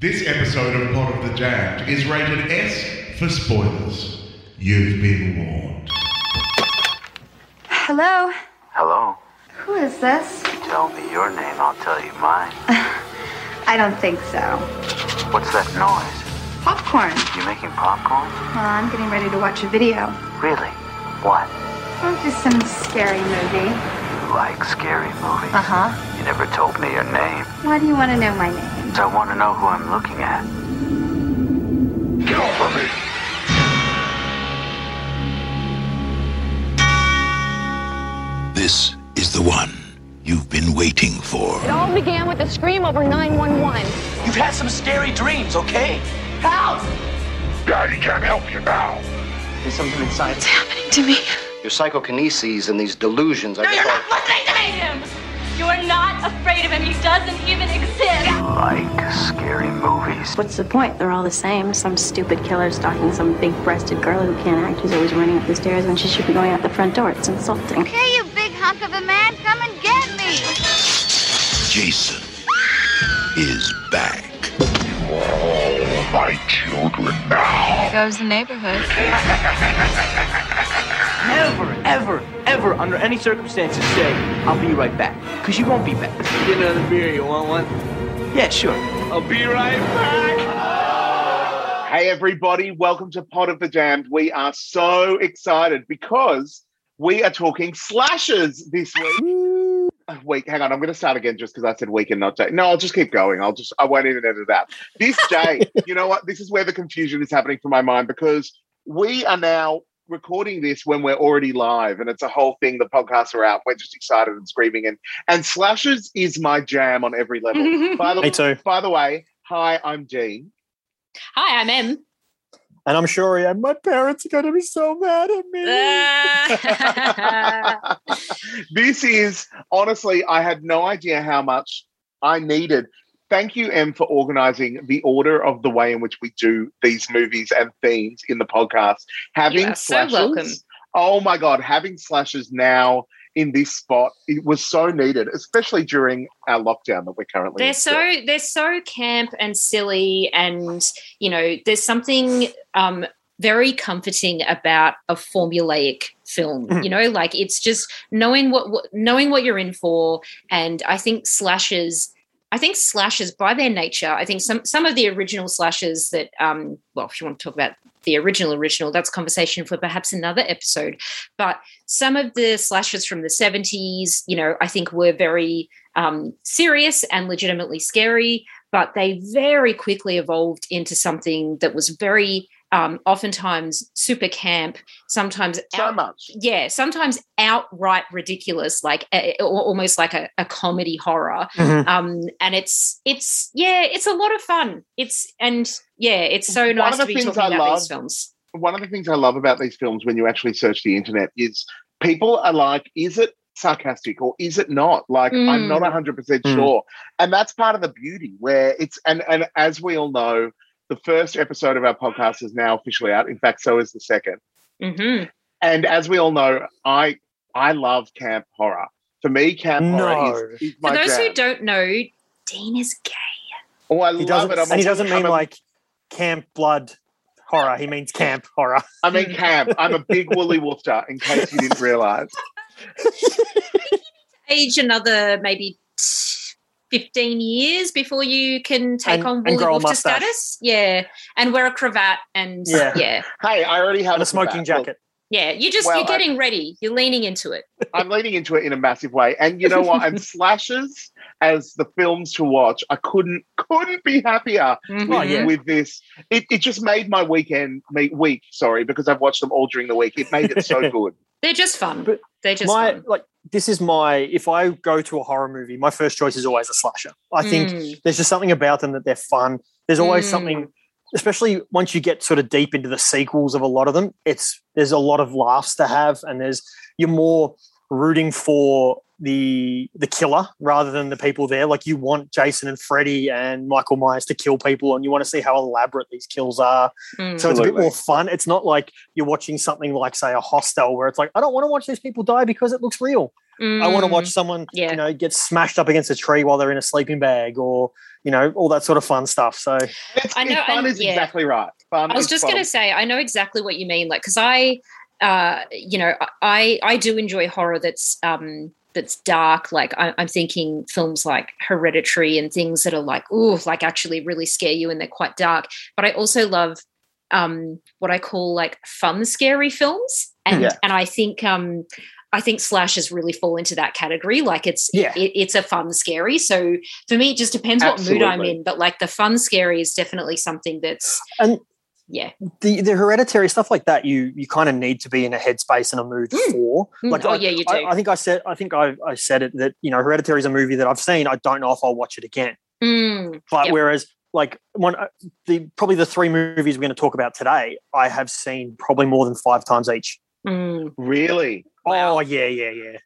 This episode of Pot of the Jammed is rated S for spoilers. You've been warned. Hello? Hello? Who is this? Tell me your name, I'll tell you mine. I don't think so. What's that noise? Popcorn. You making popcorn? Well, I'm getting ready to watch a video. Really? What? Oh, just some scary movie. You like scary movies? Uh huh. You never told me your name. Why do you want to know my name? So I want to know who I'm looking at. Get off of me! This is the one you've been waiting for. It all began with a scream over 911. You've had some scary dreams, okay? Help! Daddy can't help you now. There's something inside. What's happening to me? Your psychokinesis and these delusions. I No, just you're thought- not listening to me! Him. You are not afraid of him. He doesn't even exist. You like scary movies? What's the point? They're all the same. Some stupid killer stalking some big breasted girl who can't act who's always running up the stairs when she should be going out the front door. It's insulting. Hey, you big hunk of a man, come and get me! Jason is back. All my children now. There Goes the neighborhood. Never, ever, ever, under any circumstances, say, I'll be right back. Because you won't be back. Get another beer. You want one? Yeah, sure. I'll be right back. Hey, everybody, welcome to Pot of the Jammed. We are so excited because we are talking slashes this week. Week, hang on, I'm going to start again just because I said week and not day. No, I'll just keep going. I'll just, I won't even edit it out. This day, you know what? This is where the confusion is happening for my mind because we are now recording this when we're already live and it's a whole thing. The podcasts are out. We're just excited and screaming. And, and slashes is my jam on every level. by, the, Me too. by the way, hi, I'm Dean. Hi, I'm Em. And I'm sure yeah, my parents are going to be so mad at me. this is honestly, I had no idea how much I needed. Thank you, Em, for organizing the order of the way in which we do these movies and themes in the podcast. Having You are so slashes, welcome. oh my god, having slashes now in this spot, it was so needed, especially during our lockdown that we're currently. they're so they're so camp and silly, and you know, there's something um, very comforting about a formulaic film. Mhm. You know, like it's just knowing what, what knowing what you're in for, and I think slashes. I think slashes, by their nature, I think some some of the original slashes that, um, well, if you want to talk about the original original, that's conversation for perhaps another episode. But some of the slashes from the 70s, you know, I think were very um, serious and legitimately scary, but they very quickly evolved into something that was very um, oftentimes super camp, sometimes so out- much. yeah, sometimes outright ridiculous, like a, almost like a, a comedy horror. Mhm. Um, and it's it's yeah, it's a lot of fun. It's and yeah, it's so One nice to be talking I about love- these films. one of the things I love about these films when you actually search the internet is people are like, is it sarcastic or is it not? Like, I'm Mm. not 100% Mm. sure. And that's part of the beauty where it's, and, and as we all know, the first episode of our podcast is now officially out. In fact, so is the second. hmm And as we all know, I I love camp horror. For me, camp horror No. is, is For my those who don't know, Dean is gay. oh, I He love doesn't, it. I'm and he doesn't mean a- like camp blood horror. He means camp horror. I mean camp. I'm a big woolly woofter. In case you didn't realize. Age another maybe 15 years before you can take And- on and woolly grow a wolfter mustache. status. Yeah. And wear a cravat and Yeah. yeah. Hey, I already have And a smoking cravat. Jacket. Yeah. you're just Well, you're I- getting ready. You're leaning into it. I'm leaning into it in a massive way. And you know what? and slashes as the films to watch, I couldn't couldn't be happier with, Oh, yeah. with this. It, it just made my weekend me week, sorry, because I've watched them all during the week. It made it so good. They're just fun. But They're just my fun. like this is my if I go to a horror movie, my first choice is always a slasher. I think Mm. there's just something about them that they're fun. There's always Mm. something, especially once you get sort of deep into the sequels of a lot of them. It's there's a lot of laughs to have, and there's you're more rooting for the the killer rather than the people there. Like you want Jason and Freddy and Michael Myers to kill people, and you want to see how elaborate these kills are. Mm. So it's a bit more fun. It's not like you're watching something like, say, a hostel where it's like, I don't want to watch these people die because it looks real. I want to Mm. watch someone, Yeah. you know, get smashed up against a tree while they're in a sleeping bag, or you know, all that sort of fun stuff. So It's, I know, fun and- is yeah. exactly right. Fun I was just fun. going to say, I know exactly what you mean. Like, because I, uh, you know, I I do enjoy horror that's um that's dark. Like, I, I'm thinking films like Hereditary and things that are like, ooh, like actually really scare you and they're quite dark. But I also love um what I call like fun scary films, and Yeah. and I think um. I think slashers really fall into that category. Like it's Yeah. it, it's a fun scary. So for me, it just depends what mood I'm in. But like the fun scary is definitely something that's And- yeah. the the hereditary stuff like that, you you kind of need to be in a headspace and a mood for. Mm. Like, Oh, I, yeah, you do. I think I said I think I, I said it that you know Hereditary is a movie that I've seen. I don't know if I'll watch it again. Mm, But yep. whereas like one uh, the probably the three movies we're going to talk about today, I have seen probably more than five times each. Mm. really. Oh yeah, yeah, yeah.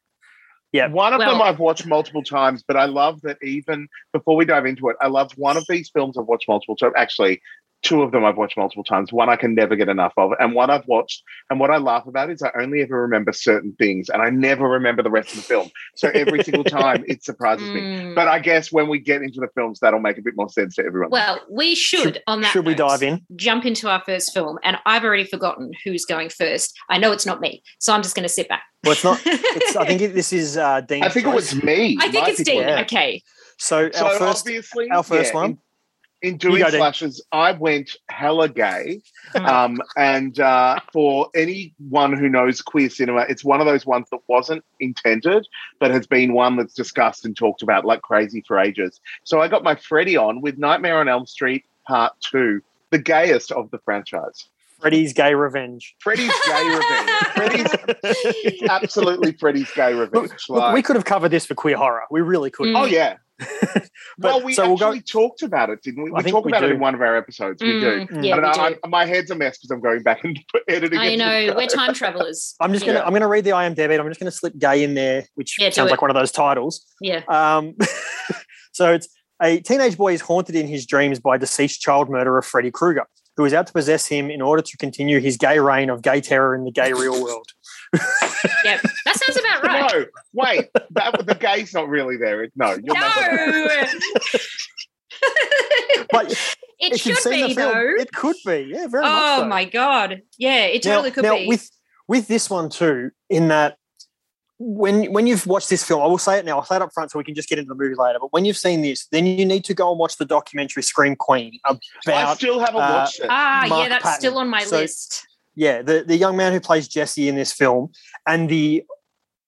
Yeah. One of them I've watched multiple times, but I love that even before we dive into it, I love one of these films I've watched multiple times. Actually, two of them I've watched multiple times. One I can never get enough of, and one I've watched. And what I laugh about is I only ever remember certain things, and I never remember the rest of the film. So every single time it surprises me. Mm. But I guess when we get into the films, that'll make a bit more sense to everyone. Well, we should, Should- on that. Should we note, dive in? Jump into our first film, and I've already forgotten who's going first. I know it's not me, so I'm just going to sit back. Well, it's not. It's, I think it, this is uh, Dean. I think it was me. I think it's Dean. yeah. Okay. So So our first, obviously, our first yeah, one. In, in doing slashes, I went hella gay. Hmm. Um, and uh, for anyone who knows queer cinema, it's one of those ones that wasn't intended, but has been one that's discussed and talked about like crazy for ages. So I got my Freddy on with Nightmare on Elm Street Part Two, the gayest of the franchise. Freddy's Gay Revenge. Freddy's gay revenge. Freddy's it's absolutely Freddy's gay revenge. Look, Like- we could have covered this for queer horror. We really could. Mm. Oh yeah. well, we so actually we'll go- talked about it, didn't we? We talked we about it in one of our episodes. We do. Mm, yeah, I don't we know. do. I'm- my head's a mess because I'm going back and editing. I know we're time travelers. I'm just gonna Yeah. I'm gonna read the IMDb. I'm just gonna slip gay in there, which Yeah, sounds like one of those titles. Yeah. Um, so it's a teenage boy is haunted in his dreams by deceased child murderer Freddy Krueger, who is out to possess him in order to continue his gay reign of gay terror in the gay real world. Yep. That sounds about right. No, wait. That, the gay's not really there. No, you're No. But it should be film, though. it could be. Yeah, very much. Oh so. my god. Yeah, it totally now, could now be. with with this one too, in that when when you've watched this film, I will say it now. I'll say it up front so we can just get into the movie later. But when you've seen this, then you need to go and watch the documentary Scream Queen about. I still haven't uh, watched it. ah, yeah, that's Patton. still on my So- list. yeah the the young man who plays Jesse in this film and the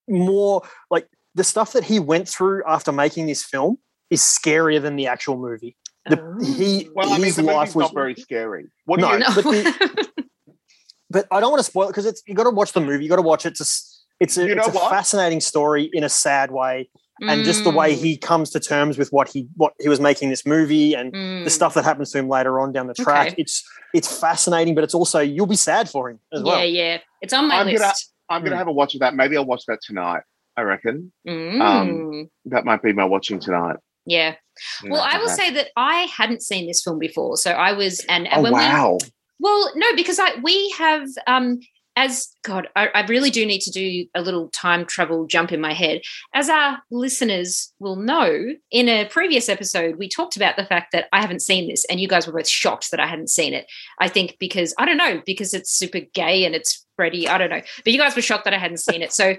more like the stuff that he went through after making this film is scarier than the actual movie. The, Oh. he well, I mean, his the life was not very scary. What No, you? No. but the- but I don't want to spoil it because it's you got to watch the movie. You got to watch it. It's a, s- it's a, You know it's a fascinating story in a sad way, and just the Mm, way he comes to terms with what he what he was making this movie and mm. the stuff that happens to him later on down the track. Okay. It's it's fascinating, but it's also you'll be sad for him as Yeah, well. yeah. Yeah. It's on my I'm list. gonna- I'm gonna Mm. have a watch of that. Maybe I'll watch that tonight. I reckon Mm. um, that might be my watching tonight. yeah. Well, I will say that I hadn't seen this film before, so I was and, and Oh when we! Well, no, because I we have um as God, I, I really do need to do a little time travel jump in my head. As our listeners will know, in a previous episode, we talked about the fact that I haven't seen this, and you guys were both shocked that I hadn't seen it. I think because I don't know, because it's super gay and it's Freddy. I don't know, but you guys were shocked that I hadn't seen it. So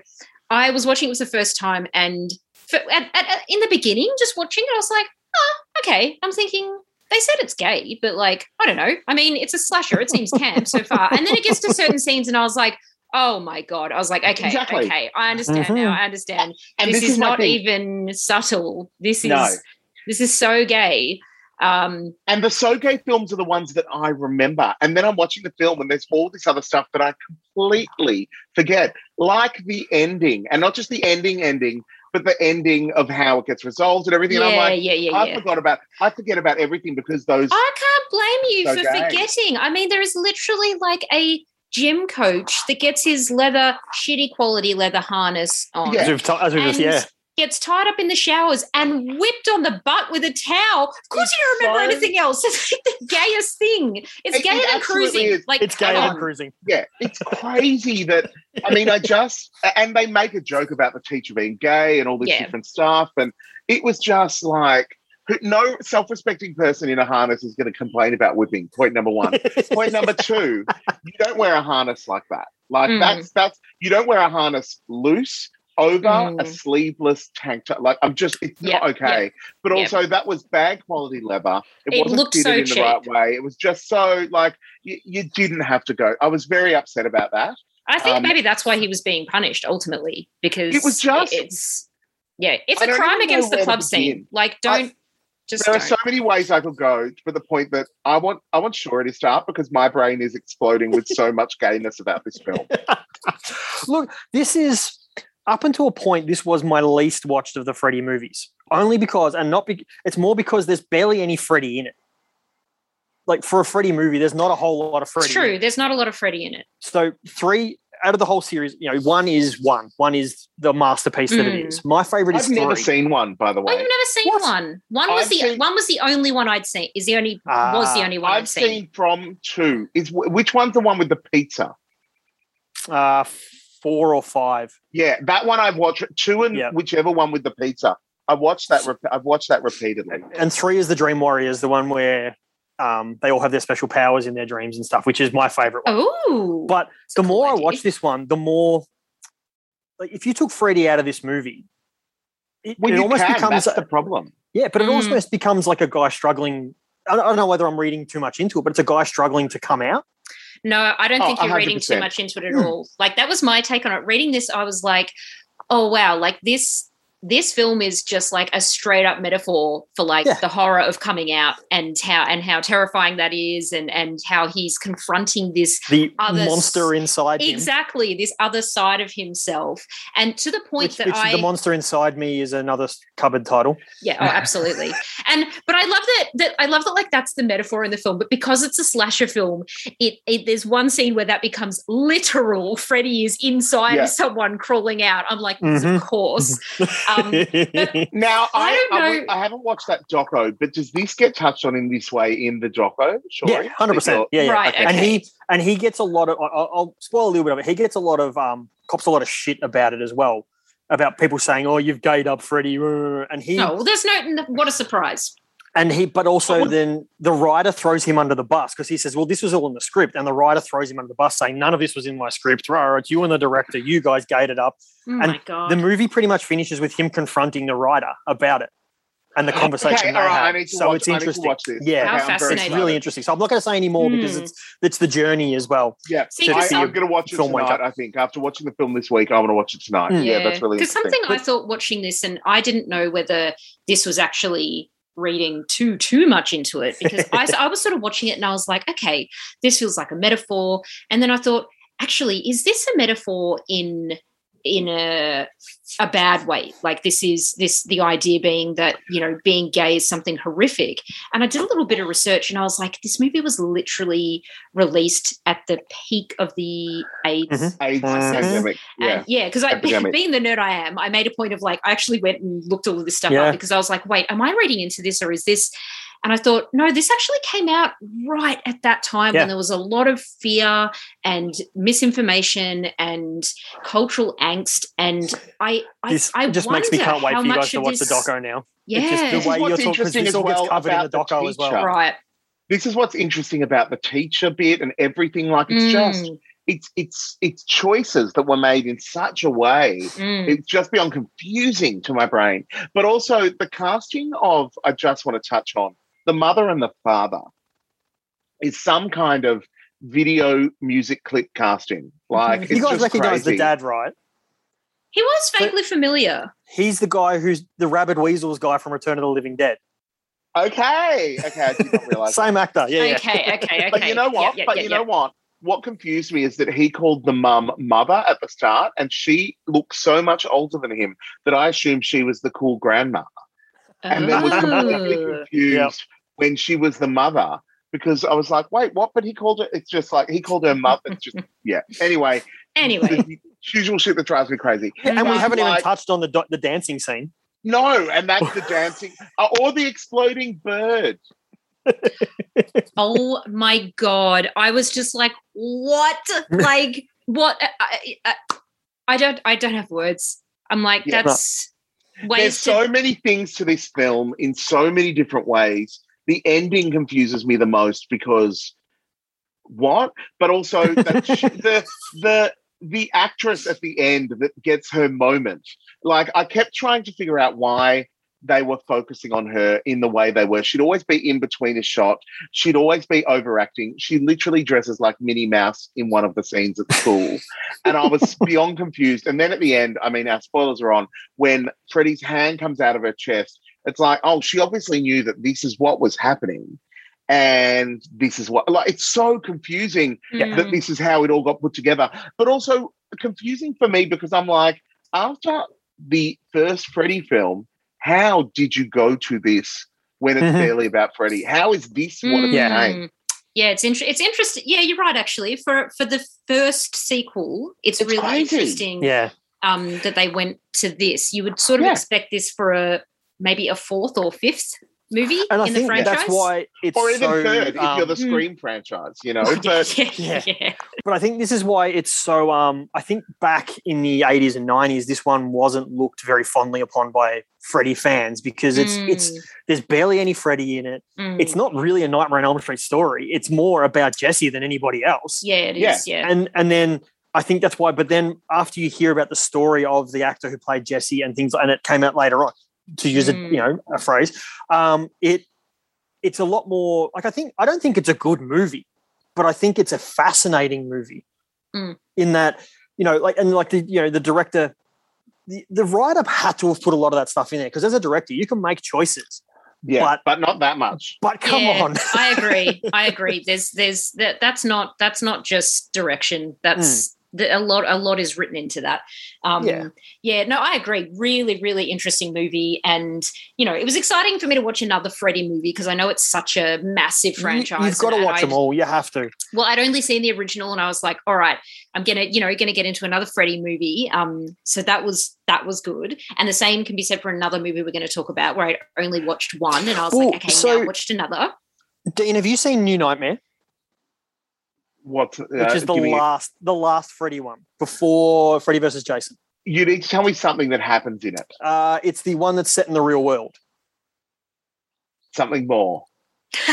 I was watching it was the first time, and for, at, at, at- in the beginning, just watching it, I was like, oh, okay. I'm thinking they said it's gay, but like, I don't know. I mean, it's a slasher. It seems camp so far. And then it gets to certain scenes, and I was like, oh my God. I was like, okay, Exactly. okay. I understand Mhm. now. I understand. And this, this is, is not thing. even subtle. This is No. this is so gay. Um, And the so gay films are the ones that I remember. And then I'm watching the film and there's all this other stuff that I completely forget, like the ending, and not just the ending ending, but the ending of how it gets resolved and everything. yeah, and I'm like, yeah, yeah, I yeah. forgot about I forget about everything because those I can't blame you So for gay. forgetting. I mean, there is literally like a gym coach that gets his leather, shitty quality leather harness on. Yeah. As we've, ta- as we've just, yeah. Gets tied up in the showers and whipped on the butt with a towel. Of course, It's you don't remember so- anything else. It's like the gayest thing. It's It- gayer it than cruising. is. Like It's gay come and cruising. yeah, it's crazy that I mean, I just and they make a joke about the teacher being gay and all this Yeah. different stuff, and it was just like No self-respecting person in a harness is going to complain about whipping. Point number one. Point number two: you don't wear a harness like that. Like Mm. that's that's you don't wear a harness loose over a Mm. sleeveless tank top. Like I'm just, it's Yep, not okay. But yep. also, that was bad quality leather. It, It wasn't looked fitted so in the right way. It was just so like you, you didn't have to go. I was very upset about that. I think Um, maybe that's why he was being punished ultimately because It was just- it's yeah, it's I a crime against the where to club begin. scene. Like, don't just there don't. are so many ways I could go to the point that I want I want Shori to start because my brain is exploding with so much gayness about this film. Look, this is up until a point. This was my least watched of the Freddy movies, only because, and not be, it's more because there's barely any Freddy in it. Like for a Freddy movie, there's not a whole lot of Freddy. it's true. There's not a lot of Freddy in it. So three out of the whole series, you know, one is one. One is the masterpiece that it Mm. My favorite is I've never seen one, by the Oh, way. you've never seen one. One was I've the seen- one was the only one I'd seen. Is the only was the Ah, only one I've I've seen. seen from two. Is which one's the one with the pizza? Uh, four or five. Yeah, that one I've watched. Two and Yeah. whichever one with the pizza. I've watched that. Rep- I've watched that repeatedly. And three is the Dream Warriors, the one where um, they all have their special powers in their dreams and stuff, which is my favorite one. Oh, But the more I watch this one, the more like if you took Freddy out of this movie, it, Well, it you almost can. becomes That's the problem. yeah, but it Mm. almost becomes like a guy struggling. I don't know whether I'm reading too much into it, but it's a guy struggling to come out. No, I don't Oh, think you're reading too much into it at all. Like that was my take on it. Reading this, I was like, oh wow, like this this film is just like a straight up metaphor for like Yeah. the horror of coming out and how and how terrifying that is and and how he's confronting this The Other monster inside him, exactly this other side of himself and to the point which, that which I the monster inside me is another cupboard title. yeah, oh, absolutely. and but I love that that I love that like that's the metaphor in the film. But because it's a slasher film, it, it there's one scene where that becomes literal. Freddy is inside Yeah. of someone crawling out. I'm like, Mhm. of course. Um, Now, I I, don't I, know- haven't watched that doco, but does this get touched on in this way in the doco? Sure. Yeah, hundred percent. Yeah, yeah. Right, And he and he gets a lot of. I- I'll, I'll spoil a little bit of it. He gets a lot of um cops a lot of shit about it as well. About people saying, "Oh, you've gayed up Freddy," uh, and he no, well, there's no. What a surprise. And he, but also would- then the writer throws him under the bus because he says, "Well, this was all in the script," and the writer throws him under the bus, saying, "None of this was in my script. Rah, It's you and the director. You guys gayed it up." Oh And. The movie pretty much finishes with him confronting the writer about it and the conversation Okay, they all right, had. I need to so watch- it's I need to interesting. watch this. Yeah, How Okay, I'm it's really interesting. So I'm not going to say any more because Hmm. it's it's the journey as well. Yeah, See, I, 'cause- I'm going to watch it tonight. up. I think after watching the film this week, I want to watch it tonight. Mm. Yeah, that's really because interesting. something I thought watching this, and I didn't know whether this was actually reading too too much into it because I, I was sort of watching it and I was like, okay, this feels like a metaphor, and then I thought, actually, is this a metaphor in in a a bad way like this is this the idea being that you know being gay is something horrific and i did a little bit of research and i was like this movie was literally released at the peak of the aids Mhm. AIDS pandemic. Yeah. and yeah, because I Epidemic. being the nerd I am, I made a point of like I actually went and looked all of this stuff Yeah. up because I was like, wait, am I reading into this or is this? And I thought, no, this actually came out right at that time Yeah. when there was a lot of fear and misinformation and cultural angst. And I, I, This I just makes me can't wait for you guys to of watch the doco now. Yeah, It's just This the is way what's you're talking because interesting this as all gets covered in the about the doco as well. right. This is what's interesting about the teacher bit and everything. Like it's just Mm, it's it's it's choices that were made in such a way mm. it's just beyond confusing to my brain. But also the casting of I just want to touch on the mother and the father is some kind of video music clip casting. Like Mhm. it's You guys just recognize the dad, right? He was vaguely familiar. He's the guy who's the Rabid Weasels guy from Return of the Living Dead. Okay, okay, I did not realize. that. Same actor. Yeah, yeah. Okay, okay, okay. But you know what? Yeah, yeah, but yeah, you yeah. know what? What confused me is that he called the mum mother at the start, and she looked so much older than him that I assumed she was the cool grandma. and then was completely Oh. confused Yep. When she was the mother because I was like, wait, what? But he called her. It's just like he called her mother. It's just yeah. Anyway, Anyway, the usual shit that drives me crazy. And we haven't even touched on the do- the dancing scene. no, and that's the dancing or the exploding bird. oh my god i was just like what like what I, I, I don't i don't have words i'm like Yeah. that's ways There's to so many things to this film in so many different ways. The ending confuses me the most because what? But also the the the the actress at the end that gets her moment. Like I kept trying to figure out why they were focusing on her in the way they were. She'd always be in between a shot. She'd always be overacting. She literally dresses like Minnie Mouse in one of the scenes at school. and I was beyond confused. And then at the end, I mean, our spoilers are on, when Freddy's hand comes out of her chest, it's like, oh, she obviously knew that this is what was happening. And this is what, like, it's so confusing Mm. that this is how it all got put together. But also confusing for me because I'm like, after the first Freddy film, how did you go to this when it's barely about Freddy? How is this what it Yeah. became? Mm. Yeah, it's inter- it's interesting. Yeah, you're right. Actually, for for the first sequel, it's, It's really crazy. interesting. Yeah. um, that they went to this. You would sort of Yeah. expect this for a maybe a fourth or fifth movie And I in the franchise. that's why it's Or even so, third if you're the um, Scream franchise, you know. yeah, But yeah, yeah. yeah. But I think this is why it's so. Um, I think back in the eighties and nineties, this one wasn't looked very fondly upon by Freddy fans because it's it's Mm, there's barely any Freddy in it. mm. It's not really a Nightmare on Elm Street story. It's more about Jesse than anybody else. yeah, it is. Yeah. Yeah, And and then I think that's why. But then after you hear about the story of the actor who played Jesse and things, and it came out later on, to use a Mm. you know a phrase, um, it it's a lot more like I think I don't think it's a good movie, but I think it's a fascinating movie Mm. in that you know like and like the you know the director. The, the writer had to have put a lot of that stuff in there because as a director, you can make choices. yeah, But- but, not that much. But come Yeah, on, I agree. I agree. There's there's that that's not that's not just direction. That's the, a lot a lot is written into that. Um, Yeah. yeah, no, I agree. Really, really interesting movie, and you know, it was exciting for me to watch another Freddy movie because I know it's such a massive franchise. you've got to watch I'd- them all. You have to. Well, I'd only seen the original, and I was like, all right, I'm gonna, you know, gonna get into another Freddy movie. Um, so that was that was good, and the same can be said for another movie we're going to talk about, where I only watched one, and I was Well, like, okay, so- now I watched another. Dean, have you seen New Nightmare? What's uh, which is the give me- last the last Freddy one before Freddy versus Jason. You need to tell me something that happens in it. Uh, it's the one that's set in the real world. Something more.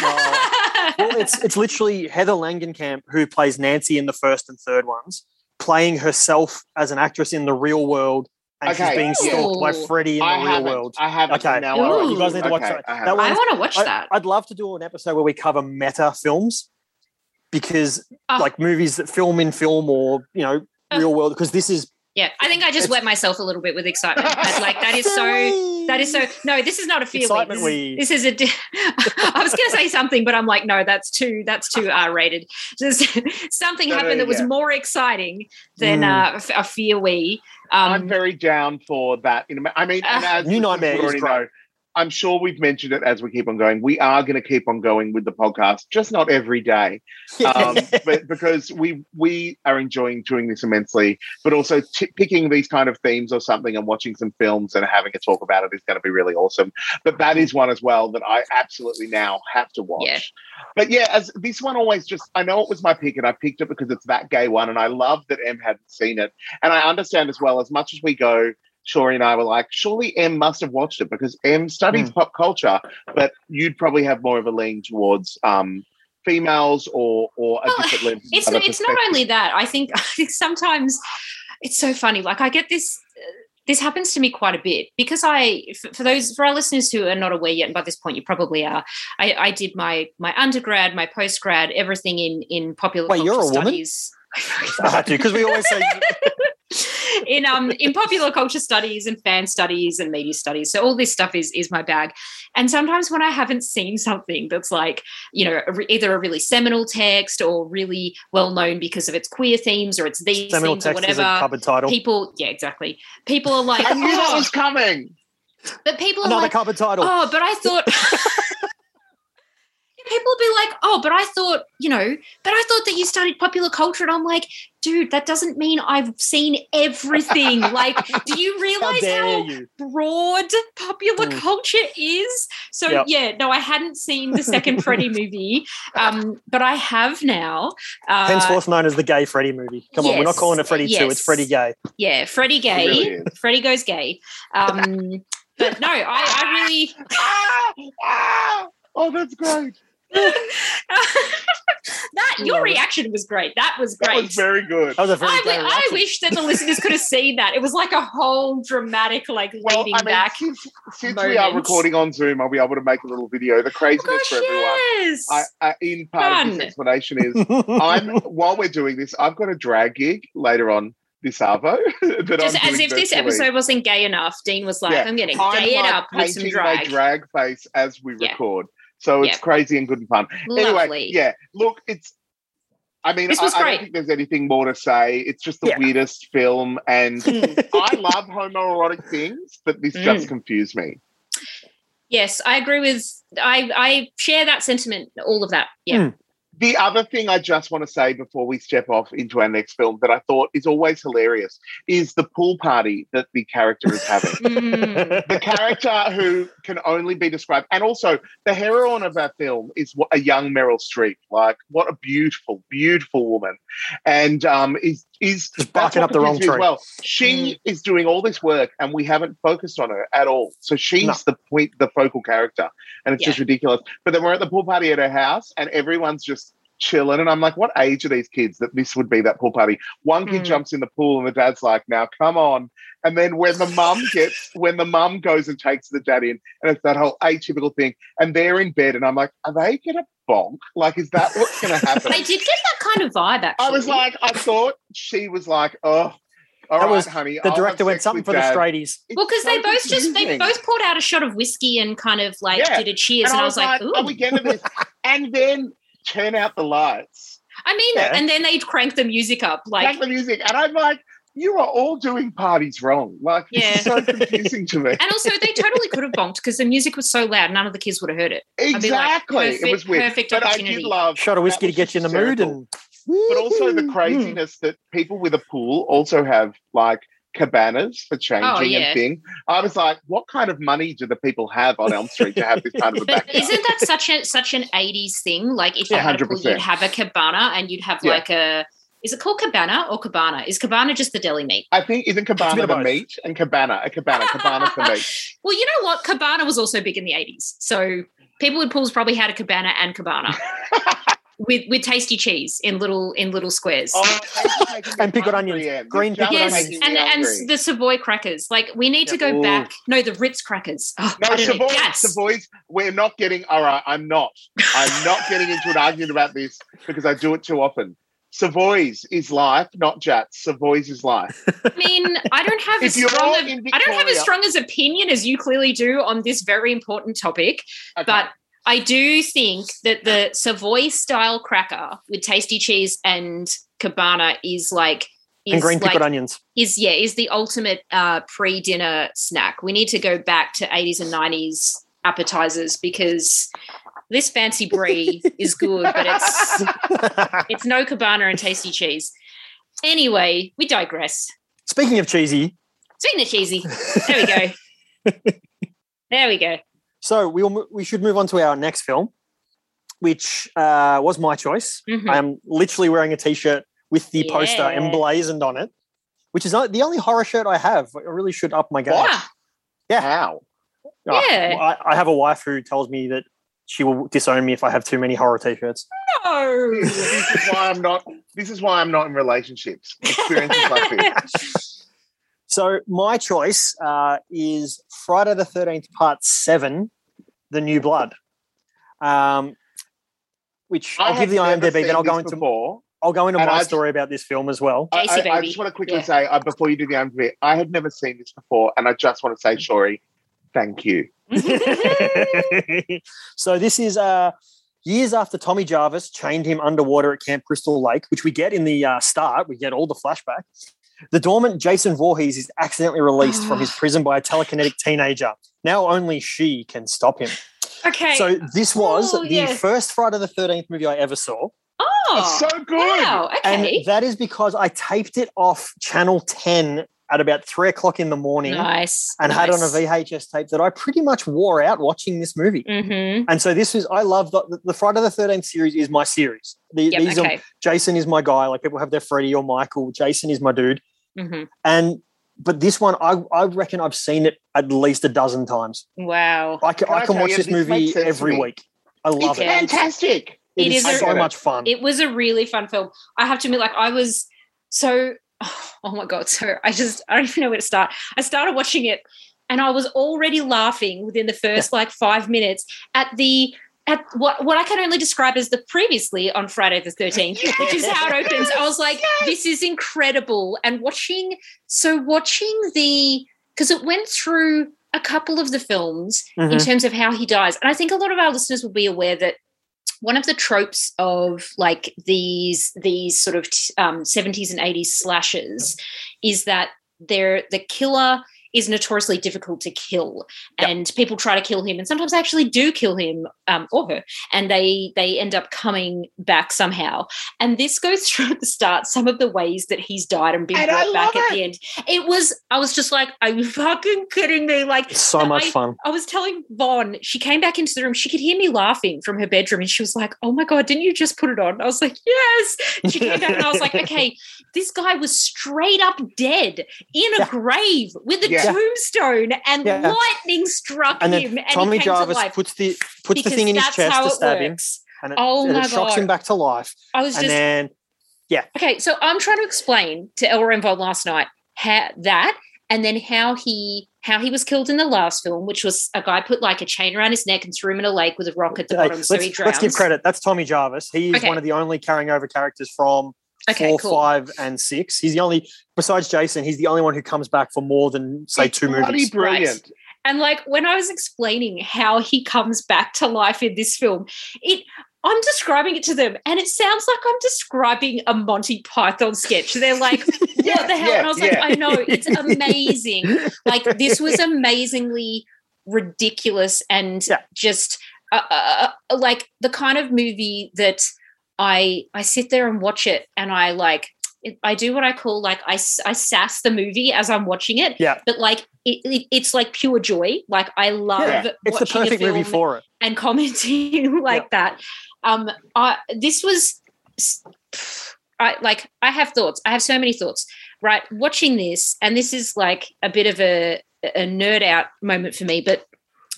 Well, it's it's literally Heather Langenkamp who plays Nancy in the first and third ones, playing herself as an actress in the real world, and Okay, she's being yeah. stalked by Freddy in the I real world. I haven't. Okay, Now Ooh. I you guys need to watch Okay, that. I I want to watch I, that. I'd love to do an episode where we cover meta films because, Oh. like movies that film in film or you know Oh. real world. Because this is Yeah, I think I just wet myself a little bit with excitement. But, like that is so. That is so. No, this is not a fear week. Excitement This, is, this is a. di- I was going to say something, but I'm like, no, that's too. That's too R rated. Just something No, no, happened that was more exciting than Mm. uh, f- a fear we. I'm Um, very down for that. In a- I mean, and Uh, New Nightmare is already great. know, I'm sure we've mentioned it as we keep on going. We are going to keep on going with the podcast, just not every day, um, but because we we are enjoying doing this immensely. But also t- picking these kind of themes or something and watching some films and having a talk about it is going to be really awesome. But that is one as well that I absolutely now have to watch. Yeah. But yeah, as this one always just I know it was my pick and I picked it because it's that gay one and I love that Em hadn't seen it. And I understand as well, as much as we go, Shori and I were like, surely Em must have watched it because Em studies pop culture, but you'd probably have more of a lean towards um females or or a Well, different lens. it's it's not only that. I think I think sometimes it's so funny. Like I get this. uh, This happens to me quite a bit because I, for, for those for our listeners who are not aware yet, and by this point you probably are. I, I did my my undergrad, my postgrad, everything in in popular Wait, culture you're a woman? studies. I had to because we always say in um in popular culture studies and fan studies and media studies. So all this stuff is is my bag. And sometimes when I haven't seen something that's like you know a either a really seminal text or really well known because of its queer themes or it's these seminal themes or text is a whatever. cupboard title. People, yeah, exactly. People are like, I knew that "Oh," was coming. but people are Another like, cupboard title. oh, but I thought. People will be like, "Oh, but I thought, you know, but I thought that you studied popular culture," and I'm like, "Dude, that doesn't mean I've seen everything. like, do you realize dare how, you. broad popular Mm. culture is?" So Yep. yeah, no, I hadn't seen the second Freddy movie, um, but I have now. Uh, Henceforth known as the gay Freddy movie. Come on, we're not calling it Freddy 2, it's Freddy gay. yeah, Freddy gay. really. Freddy goes gay. Um, but no, I, I really. Ah, ah, oh, that's great. that your reaction was great. That was That great. was very good. That was a very I, gay I wish that the listeners could have seen that. It was like a whole dramatic, like Well, leading I mean, back. since, since we are recording on Zoom, I'll be able to make a little video. The Oh craziness gosh, for everyone. yes. I, I, in part of this explanation is I'm while we're doing this, I've got a drag gig later on this Arvo that Just I'm as if this virtually. episode wasn't gay enough, Dean was like, Yeah. I'm getting I'm gay it up with some painting my drag. drag face as we Yeah. record. So it's Yeah. crazy and good and fun. Anyway, yeah. Look, it's. I mean, This was I, I great. don't think there's anything more to say. It's just the Yeah. weirdest film, and Mm. I love homoerotic things, but this just Mm. confused me. Yes, I agree with. I I share that sentiment. All of that. Yeah. Mm. The other thing I just want to say before we step off into our next film that I thought is always hilarious is the pool party that the character is having. Mm. the character who can only be described, and also the heroine of our film is a young Meryl Streep. Like, what a beautiful, beautiful woman, and um, is is Just barking up the wrong confused me as tree. Well, she is doing all this work, and we haven't focused on her at all. So she's No. the point, the focal character, and it's Yeah. just ridiculous. But then we're at the pool party at her house, and everyone's just chilling. And I'm like, what age are these kids that this would be that pool party? One kid Mm. jumps in the pool, and the dad's like, now come on. And then when the mum gets, when the mum goes and takes the dad in, and it's that whole atypical thing, and they're in bed, and I'm like, are they gonna bonk? Like, is that what's gonna happen? I did get that kind of vibe. Actually, I was like, I thought she was like, oh, all That right, was- honey. The I'll director went something with for the straighties. Well, because they so both just they both poured out a shot of whiskey and kind of like Yeah. did a cheers, And and, I was like, are Ooh. we getting to this? and then turn out the lights, I mean, Yeah. and then they'd crank the music up, like crack the music, and I'm like, you are all doing parties wrong. Like, Yeah. it's so confusing to me. And also, they totally could have bonked because the music was so loud, none of the kids would have heard it. be like, Exactly, it perfect- was weird. perfect but I opportunity. did love Shot of whiskey to get you in the mood and but also the craziness that people with a pool also have like cabanas for changing Oh, yeah. and thing. I was like, what kind of money do the people have on Elm Street to have this kind of a But backyard? isn't that such a such an eighties thing? Like if you had a pool, you'd have a cabana and you'd have Yeah. like a is it called cabana or cabana? Is cabana just the deli meat? I think isn't It's a cabana the meat and cabana a cabana cabana's the meat. Well, you know what? Cabana was also big in the eighties. So people with pools probably had a cabana and cabana. with with tasty cheese in little in little squares. Oh, thank you for making me And pickled hungry, onions. Em. Green You're pickled yes, making and and the Savoy crackers. Like we need to go Ooh. back. No, the Ritz crackers. Oh, No, I. Savoy, Yes. Savoy's, we're not getting, all right, I'm not. I'm not getting into an argument about this because I do it too often. Savoy's is life, not Jatz. Savoy's is life. I mean, I don't have If as strong. all Of, I don't have as strong as opinion as you clearly do on this very important topic. Okay. But I do think that the Savoy style cracker with tasty cheese and cabana is like is and green like, onions. is yeah is the ultimate uh, pre-dinner snack. We need to go back to 80s and 90s appetizers because this fancy brie is good, but it's it's no cabana and tasty cheese. Anyway, we digress. Speaking of cheesy, Speaking of cheesy, there we go. there we go. So we'll we should move on to our next film, which uh, was my choice. Mhm. I'm literally wearing a t-shirt with the poster emblazoned on it, which is not the only horror shirt I have. I really should up my game. What? Ah, Yeah. How? Oh, Yeah. well, I, I have a wife who tells me that she will disown me if I have too many horror t-shirts. no. this is why I'm not. This is why I'm not in relationships. Experiences like this. So my choice uh, is Friday the Thirteenth Part Seven, The New Blood, um, which I I'll give the never IMDb. Then I'll go into before. I'll go into and my I- story about this film as well. I, I- I just want to quickly Yeah. say uh, before you do the IMDb, I had never seen this before, and I just want to say, Shori, thank you. so this is uh, years after Tommy Jarvis chained him underwater at Camp Crystal Lake, which we get in the uh, start. We get all the flashback. The dormant Jason Voorhees is accidentally released from his ah. prison by a telekinetic teenager. Now only she can stop him. Okay. So this was Oh, the yes. first Friday the Thirteenth movie I ever saw, oh, so good. Wow. Okay. and that is because I taped it off Channel Ten at about three o'clock in the morning, nice. and had on a. VHS tape that I pretty much wore out watching this movie. Mhm. And so this is I love the, the Friday the Thirteenth series is my series. The, Yep. these Okay. are Jason is my guy. Like people have their Freddy or Michael. Jason is my dude. hmm And but this one, I, I reckon I've seen it at least a dozen times. Wow. I can, Can I I can tell watch you, this this movie makes sense to every week. I love It's it. fantastic. It It is is a- so much fun. It was a really fun film. I have to admit, like I was so oh my god, so I just I don't even know where to start. I started watching it and I was already laughing within the first like five minutes at the at what what I can only describe as the previously on Friday the 13th, which is how it opens. I was like, this is incredible. And watching so watching the because it went through a couple of the films in Mhm. terms of how he dies. And I think a lot of our listeners will be aware that one of the tropes of like these these sort of um, 70s and 80s slashes is that they're the killer is notoriously difficult to kill and people try to kill him and sometimes actually do kill him um, or her and they they end up coming back somehow and this goes through at the start some of the ways that he's died and been And brought back love at the end it was i was just like are you fucking kidding me like It's so much I- fun. I was telling Vaughn, she came back into the room. She could hear me laughing from her bedroom, and she was like, "Oh my god, didn't you just put it on?" I was like, "Yes." She came back, and I was like, "Okay, this guy was straight up dead in a Yeah. grave with a Yeah. Tombstone, and Yeah. lightning struck And him, and Tommy to Jarvis life." puts the puts the thing in his chest to stab him, and it, Oh and it shocks God. him back to life. I was And just then yeah. Okay, so I'm trying to explain to and Vaughn last night how that and then how he how he was killed in the last film, which was a guy put like a chain around his neck and threw him in a lake with a rock at the Hey, bottom, so he let's, drowns. let's give credit. That's Tommy Jarvis. He is Okay. one of the only carrying over characters from Okay, four, cool. five, and six. He's the only, besides Jason, he's the only one who comes back for more than say It's two bloody movies. brilliant. And like when I was explaining how he comes back to life in this film, it I'm describing it to them, and it sounds like I'm describing a Monty Python sketch. They're like, "What the hell?" yeah, and I was like, "I know, it's amazing. like this was amazingly ridiculous and Yeah. just uh, uh, uh, like the kind of movie that I I sit there and watch it, and I like I do what I call like I, I sass the movie as I'm watching it, Yeah. but like it, it, it's like pure joy. Like I love Yeah, it's the perfect movie for it. and commenting like that. Um, I this was, I like I have thoughts. I have so many thoughts. Right, watching this, and this is like a bit of a a nerd out moment for me. But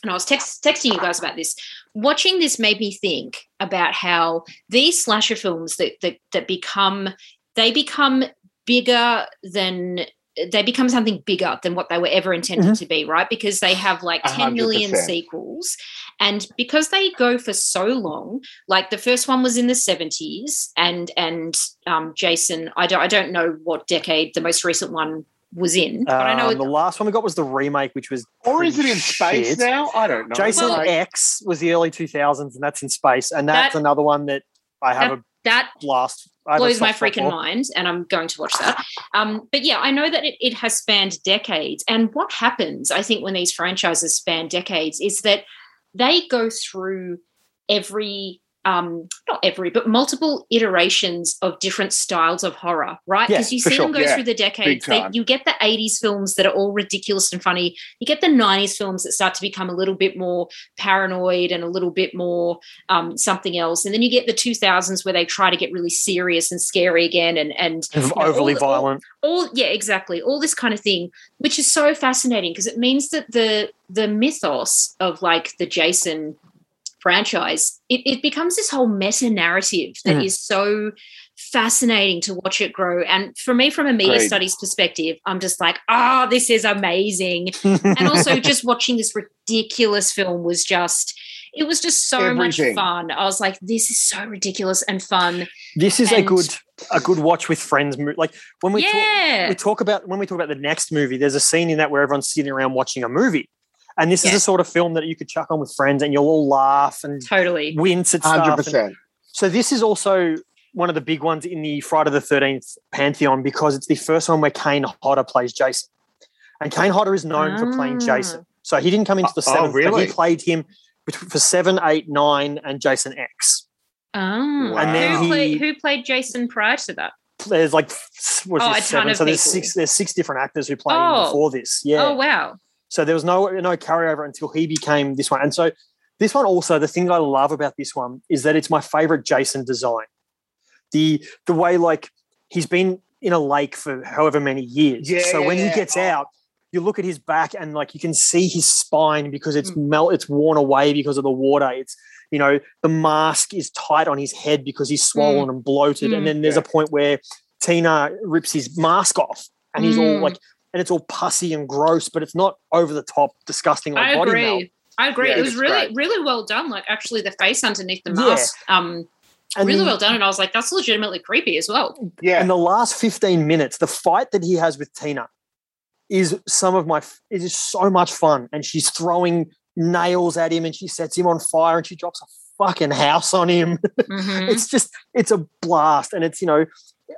and I was text, texting you guys about this. Watching this made me think about how these slasher films that that, that become they become bigger than they become something bigger than what they were ever intended Mhm. to be, right? Because they have like A 10 million 100%. sequels. And because they go for so long, like the first one was in the 70s, and and um, Jason, I don't I don't know what decade the most recent one was in, but I know Um, it, the last one we got was the remake, which was Or is it in space shit. now? I don't know. Jason Well- X was the early 2000s, and that's in space. And that's That- another one that I have that, a that blast. I have blows my freaking for. mind and i'm going to watch that um, but yeah i know that it, it has spanned decades and what happens i think when these franchises span decades is that they go through every um, not every but multiple iterations of different styles of horror right? Yeah, because you for see them go Yeah, through the decades they, you get the 80s films that are all ridiculous and funny. You get the 90s films that start to become a little bit more paranoid and a little bit more um, something else. And then you get the 2000s where they try to get really serious and scary again and and you know, overly all- all- violent. all yeah exactly. All this kind of thing which is so fascinating because it means that the the mythos of like the jason franchise it, it becomes this whole meta narrative that is Mhm. so fascinating to watch it grow and for me from a media Agreed. studies perspective i'm just like ah this is amazing and also just watching this ridiculous film was just it was just so Everything. much fun i was like this is so ridiculous and fun this is a good a good watch with friends. Like when we talk, we talk about when we talk about the next movie, there's a scene in that where everyone's sitting around watching a movie. And this is the sort of film that you could chuck on with friends and you'll all laugh and totally wince at Hundred stuff. And so this is also one of the big ones in the Friday the 13th pantheon because it's the first one where Kane Hodder plays Jason. And Kane Hodder is known for playing Ah. Jason. So he didn't come into the Oh, seventh, but really? he played him bet- for seven, eight, nine, and Jason X. Oh, And then who, he- played, who played Jason prior to that? There's like was Oh, there a ton of So there's people. six. There's six different actors who played Oh. him before this. Yeah. Oh wow. So there was no no carryover until he became this one. And so this one also, the thing that I love about this one is that it's my favorite Jason design. The the way like he's been in a lake for however many years. Yeah, so when yeah, he gets out, you look at his back and like you can see his spine because it's Mm. melt it's worn away because of the water. It's you know, the mask is tight on his head because he's swollen and bloated. Mm. And then there's a point where Tina rips his mask off and he's all Mm. like and it's all pussy and gross, but it's not over the top, disgusting like I body agree. melt. I agree. Yeah, it was really, great. really well done. Like actually, the face underneath the Yeah. mask, um, And really well done. And I was like, that's legitimately creepy as well. Yeah. And the last 15 minutes, the fight that he has with Tina is some of my, it is so much fun. And she's throwing nails at him and she sets him on fire and she drops a fucking house on him. Mhm. it's just, it's a blast. And it's, you know,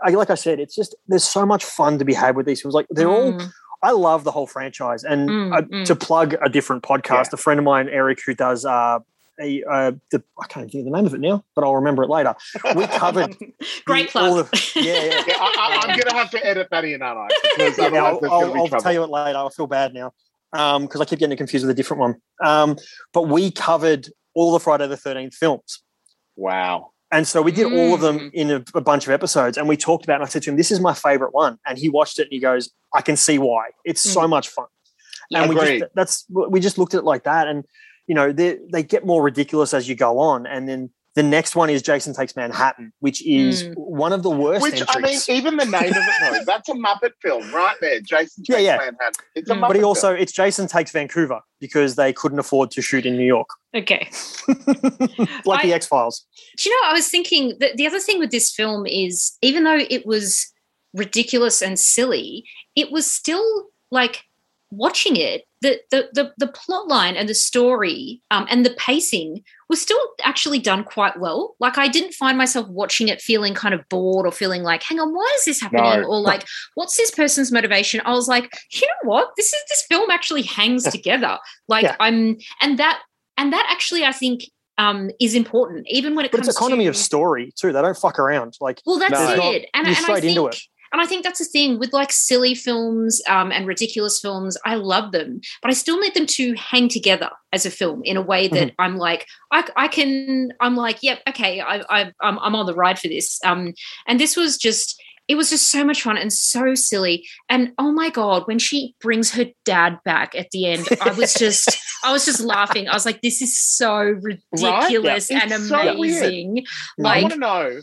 I, like I said, it's just, there's so much fun to be had with these films. Like they're all, Mm. I love the whole franchise. And Mm, uh, mm. to plug a different podcast, a friend of mine, Eric, who does, uh, a, uh, the, I can't think of the name of it now, but I'll remember it later. We covered Great the- all plug. the- yeah, yeah. Yeah, I, I, I'm going to have to edit that in, aren't I? Because yeah, I'll, I'll, be I'll tell you it later. I feel bad now because I keep getting confused with a different one. Um, but we covered all the Friday the Thirteenth films, Wow. And so we did all of Mm. them in a, a bunch of episodes. And we talked about. it, And I said to him, "This is my favorite one," and he watched it and he goes, "I can see why. It's so much fun." And we just that's we just looked at it like that, and you know they they get more ridiculous as you go on, and then. The next one is Jason Takes Manhattan, which is Mm. one of the worst Which, I mean, even the name of it, though, that's a Muppet film right there. Jason Takes yeah. Manhattan. It's a Mm. Muppet but he film. also it's Jason Takes Vancouver because they couldn't afford to shoot in New York. okay. like the X Files. Do you know, I was thinking that the other thing with this film is even though it was ridiculous and silly, it was still like watching it, the the the, the plot line and the story um, and the pacing was still actually done quite well. Like I didn't find myself watching it feeling kind of bored or feeling like, hang on, why is this happening? No. or like, what's this person's motivation? I was like, you know what? This is this film actually hangs together. Like Yeah. I'm and that and that actually I think um, is important, even when it But comes it's economy to of story too. They don't fuck around. Like well, that's No. it, and, and I straight think, into it. And I think that's the thing with like silly films um, and ridiculous films. I love them, but I still need them to hang together as a film in a way that Mm-hmm. I'm like, I, I can, I'm like, yep, okay, I, I, I'm, I'm on the ride for this. Um, and this was just. It was just so much fun and so silly. And oh my god, when she brings her dad back at the end, I was just, I was just laughing. I was like, "This is so ridiculous Yeah. and It's so weird. amazing!" I want to know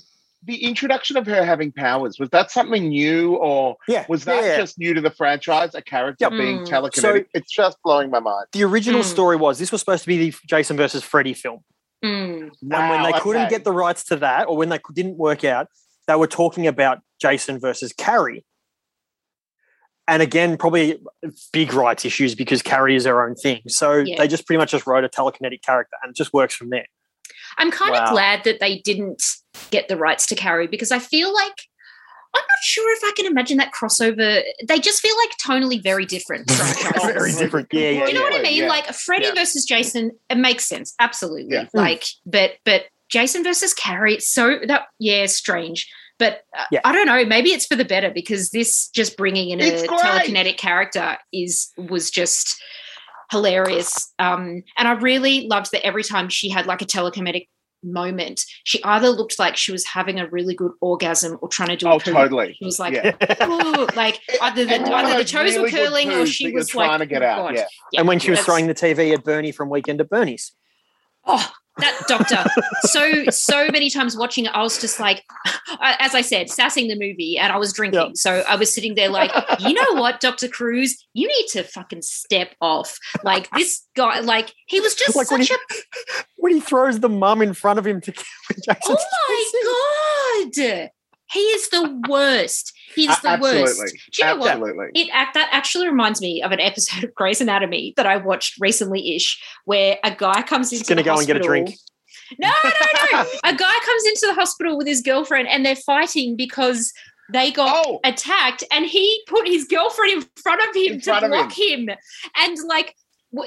the introduction of her having powers. Was that something new, or Yeah, was that yeah. just new to the franchise? A character Yep. being Mm. telekinetic? it's just blowing my mind. the original Mm. story was this was supposed to be the Jason versus Freddy film. mm, and when they Wow, couldn't get the rights to that, or when they didn't work out, they were talking about Jason versus Carrie. And again, probably big rights issues because Carrie is her own thing. So Yeah. they just pretty much just wrote a telekinetic character and it just works from there. I'm kind Wow. of glad that they didn't get the rights to Carrie because I feel like I'm not sure if I can imagine that crossover. They just feel like tonally very different. Very different. Yeah, yeah, Do you know what I mean? Yeah. Like Freddy Yeah. versus Jason, it makes sense, absolutely. Yeah. Like, but but Jason versus Carrie, it's so that yeah, strange. But uh, Yeah. I don't know. Maybe it's for the better because this just bringing in It's a great. telekinetic character is was just hilarious. Um, and I really loved that every time she had like a telekinetic moment, she either looked like she was having a really good orgasm or trying to do a Oh, poo. totally. She was like, Yeah. "Ooh," like either the, And either the toes were really good curling or she that you're was like trying to get "Oh, out. God." Yeah. Yeah, and when she was that's- throwing the TV at Bernie from Weekend at Bernie's. Oh, that doctor. so so many times watching it, I was just like, as I said, sassing the movie, and I was drinking. Yep. So I was sitting there like, you know what, Doctor Crews, you need to fucking step off. Like this guy, like he was just Like when such he- a When he throws the mum in front of him to kill Jason. oh my god, he is the worst. He's the absolutely. worst. Do you know what? Absolutely. It act that actually reminds me of an episode of Grey's Anatomy that I watched recently-ish, where a guy comes into gonna the go and get a hospital- drink. No, no, no. a guy comes into the hospital with his girlfriend, and they're fighting because they got Oh. attacked, and he put his girlfriend in front of him In to block him. and like.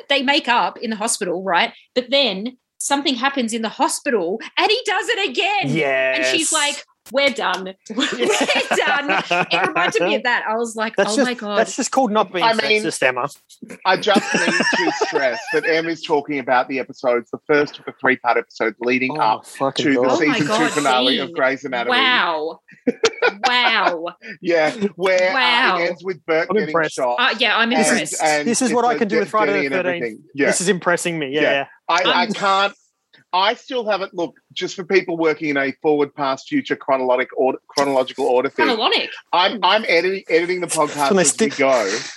they make up in the hospital, right? But then something happens in the hospital and he does it again. And she's like, we're done. We're done. It reminded me of that. I was like, That's oh just my God. that's just called not being I mean- sexist, Emma. I just need to stress that Em is talking about the episodes, the first of the three part episodes leading Oh, up fucking to the God. Oh my season two God, finale Dean. of Grey's Anatomy. Wow. wow. Yeah, where uh, Wow. it ends with Burke I'm getting impressed. shot. Uh, yeah, I'm impressed. and This is it's what I can do with Friday the 13th. Yeah, This is impressing me. Yeah, Yeah. yeah. I, I can't. I still haven't look just for people working in a forward, past, future chronological order, chronological order thing. Chronologic. I'm I'm editing editing the podcast when they as we go.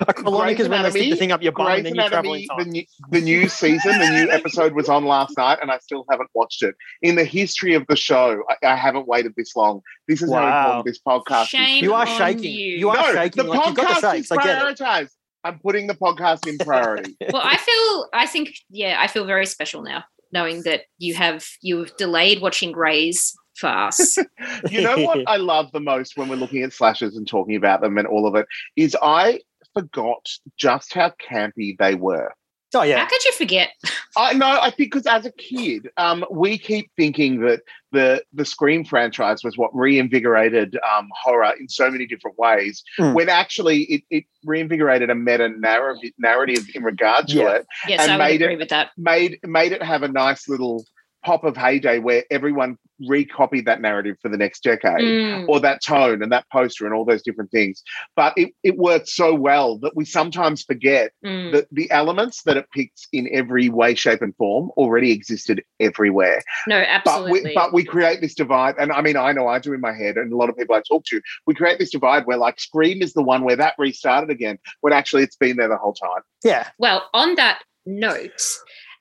A colonic is when they stick the thing up your bum and then you travel in Anatomy, the new, the new season, the new episode was on last night, and I still haven't watched it. In the history of the show, I, I haven't waited this long. This is how important this podcast is. You are on shaking. You. You are no, shaking. the Like, you've got the podcast shakes. is I get it. prioritized. I'm putting the podcast in priority. well, I feel. I think. Yeah, I feel very special now, knowing that you have you've delayed watching Grey's for us. you know what I love the most when we're looking at slashes and talking about them and all of it is I forgot just how campy they were. Oh yeah. How could you forget? I know. I think because as a kid, um, we keep thinking that the the Scream franchise was what reinvigorated um, horror in so many different ways. Mm. When actually, it, it reinvigorated a meta narrative narrative in regard to Yeah. it. Yes, And I would made agree it- with that. Made made it have a nice little pop of heyday where everyone recopied that narrative for the next decade. Mm. or that tone and that poster and all those different things. But it, it worked so well that we sometimes forget Mm. that the elements that it picks in every way, shape, and form already existed everywhere. No, But absolutely. we, but we create this divide, and I mean, I know I do in my head, and a lot of people I talk to, we create this divide where like Scream is the one where that restarted again, when actually it's been there the whole time. Yeah. Well, on that note,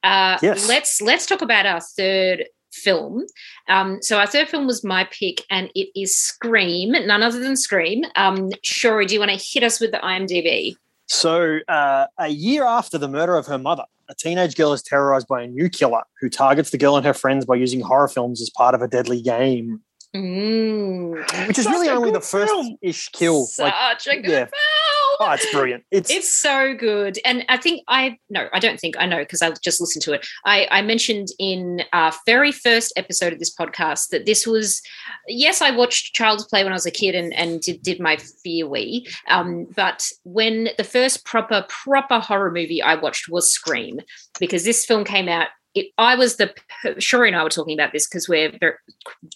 uh, Yes. let's let's talk about our third film. Um, so our third film was my pick, and it is Scream, none other than Scream. Um, Shori, do you want to hit us with the IMDb? So, uh, a year after the murder of her mother, a teenage girl is terrorized by a new killer who targets the girl and her friends by using horror films as part of a deadly game, Mm, which is Such really only the first ish kill. such Like, a good yeah. film. Oh, it's brilliant. It's, It's so good. And I think I no, I don't think I know because I just listened to it. I, I mentioned in our very first episode of this podcast that this was yes, I watched Child's Play when I was a kid and, and did, did my fear wee. Um, but when the first proper, proper horror movie I watched was Scream, because this film came out. It, I was the Shori and I were talking about this because we're very,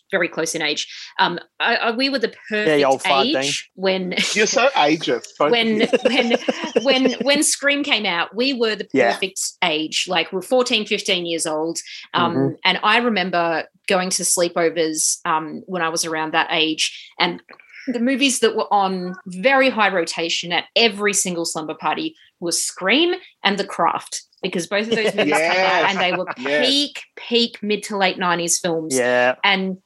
very close in age. Um, I, I, we were the perfect you old fart, Dean. age when You're so ageist. when when when when scream came out we were the Yeah. perfect age like we're 14 15 years old um, Mhm. and i remember going to sleepovers um, when i was around that age and the movies that were on very high rotation at every single slumber party was scream and the craft because both of those movies came out and they were Yes. peak peak mid to late 90s films yeah. and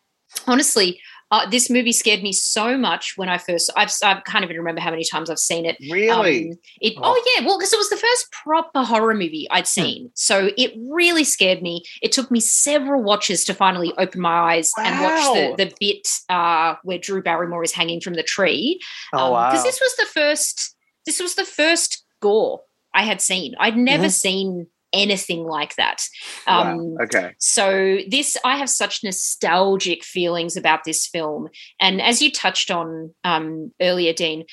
honestly, uh, this movie scared me so much when I first. I've, I can't even remember how many times I've seen it. really. Um, it oh. yeah, well, because it was the first proper horror movie I'd seen, so it really scared me. It took me several watches to finally open my eyes and watch the the bit uh, where Drew Barrymore is hanging from the tree. Oh, wow. Because this was the first. This was the first gore I had seen. I'd never Mhm. seen anything like that. Wow. Um, Okay. so this, I have such nostalgic feelings about this film, and as you touched on um, earlier, Dean,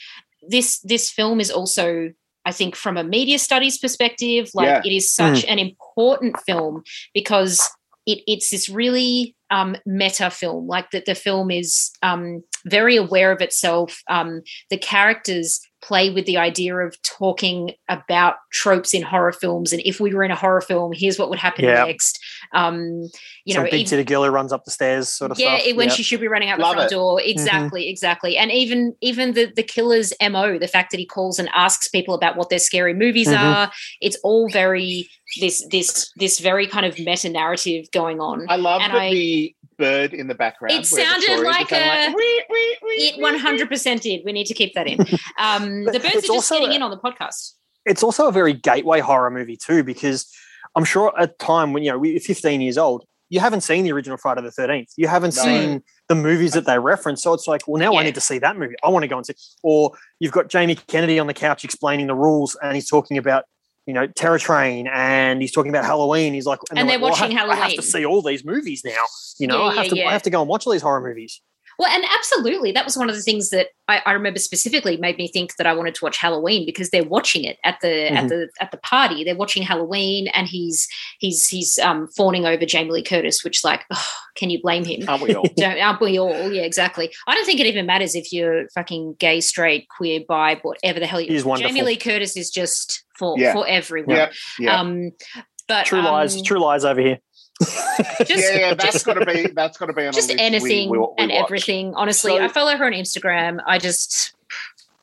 this this film is also, I think, from a media studies perspective, like Yeah. it is such an important film because it, it's this really um, meta film. Like that, the film is um, very aware of itself. Um, the characters play with the idea of talking about tropes in horror films, and if we were in a horror film, here's what would happen Yeah. next. Um, you Some know, big even- titty girl who runs up the stairs, sort of yeah, stuff. it- when Yeah. she should be running out the front it. door. Exactly, exactly. And even even the the killer's mo, the fact that he calls and asks people about what their scary movies Mhm. are, it's all very this this this very kind of meta narrative going on. I love And that I- the bird in the background. It sounded like just kinda a- "Wee, wee, wee, It wee, one wee." hundred percent did. We need to keep that in. Um, the birds are just also getting a- in on the podcast. it's also a very gateway horror movie too, because I'm sure at the time when you know we're 15 years old, you haven't seen the original Friday the 13th. You haven't No. seen the movies that they reference. So it's like, well, now I need to see that movie. I want to go and see. Or you've got Jamie Kennedy on the couch explaining the rules, and he's talking about you know Terror Train, and he's talking about Halloween. He's like, And they're like, well, I watching Halloween. I have to see all these movies now. You know, Yeah, I have yeah, to. yeah. I have to go and watch all these horror movies. Well, and absolutely, that was one of the things that I, I remember specifically made me think that I wanted to watch Halloween because they're watching it at the at Mhm. the at the party. They're watching Halloween, and he's he's he's um, fawning over Jamie Lee Curtis, which like, oh, can you blame him? Aren't we all? Don't, aren't we all? Yeah, exactly. I don't think it even matters if you're fucking gay, straight, queer, bi, whatever the hell you. He's wonderful. Jamie Lee Curtis is just for Yeah. for everyone. Yeah, yeah. Um, but True lies. um, True lies over here. Just, yeah, yeah, that's just- got to be that's got to be on just list we- anything we- we and watch. everything. Honestly, So- I follow her on Instagram. I just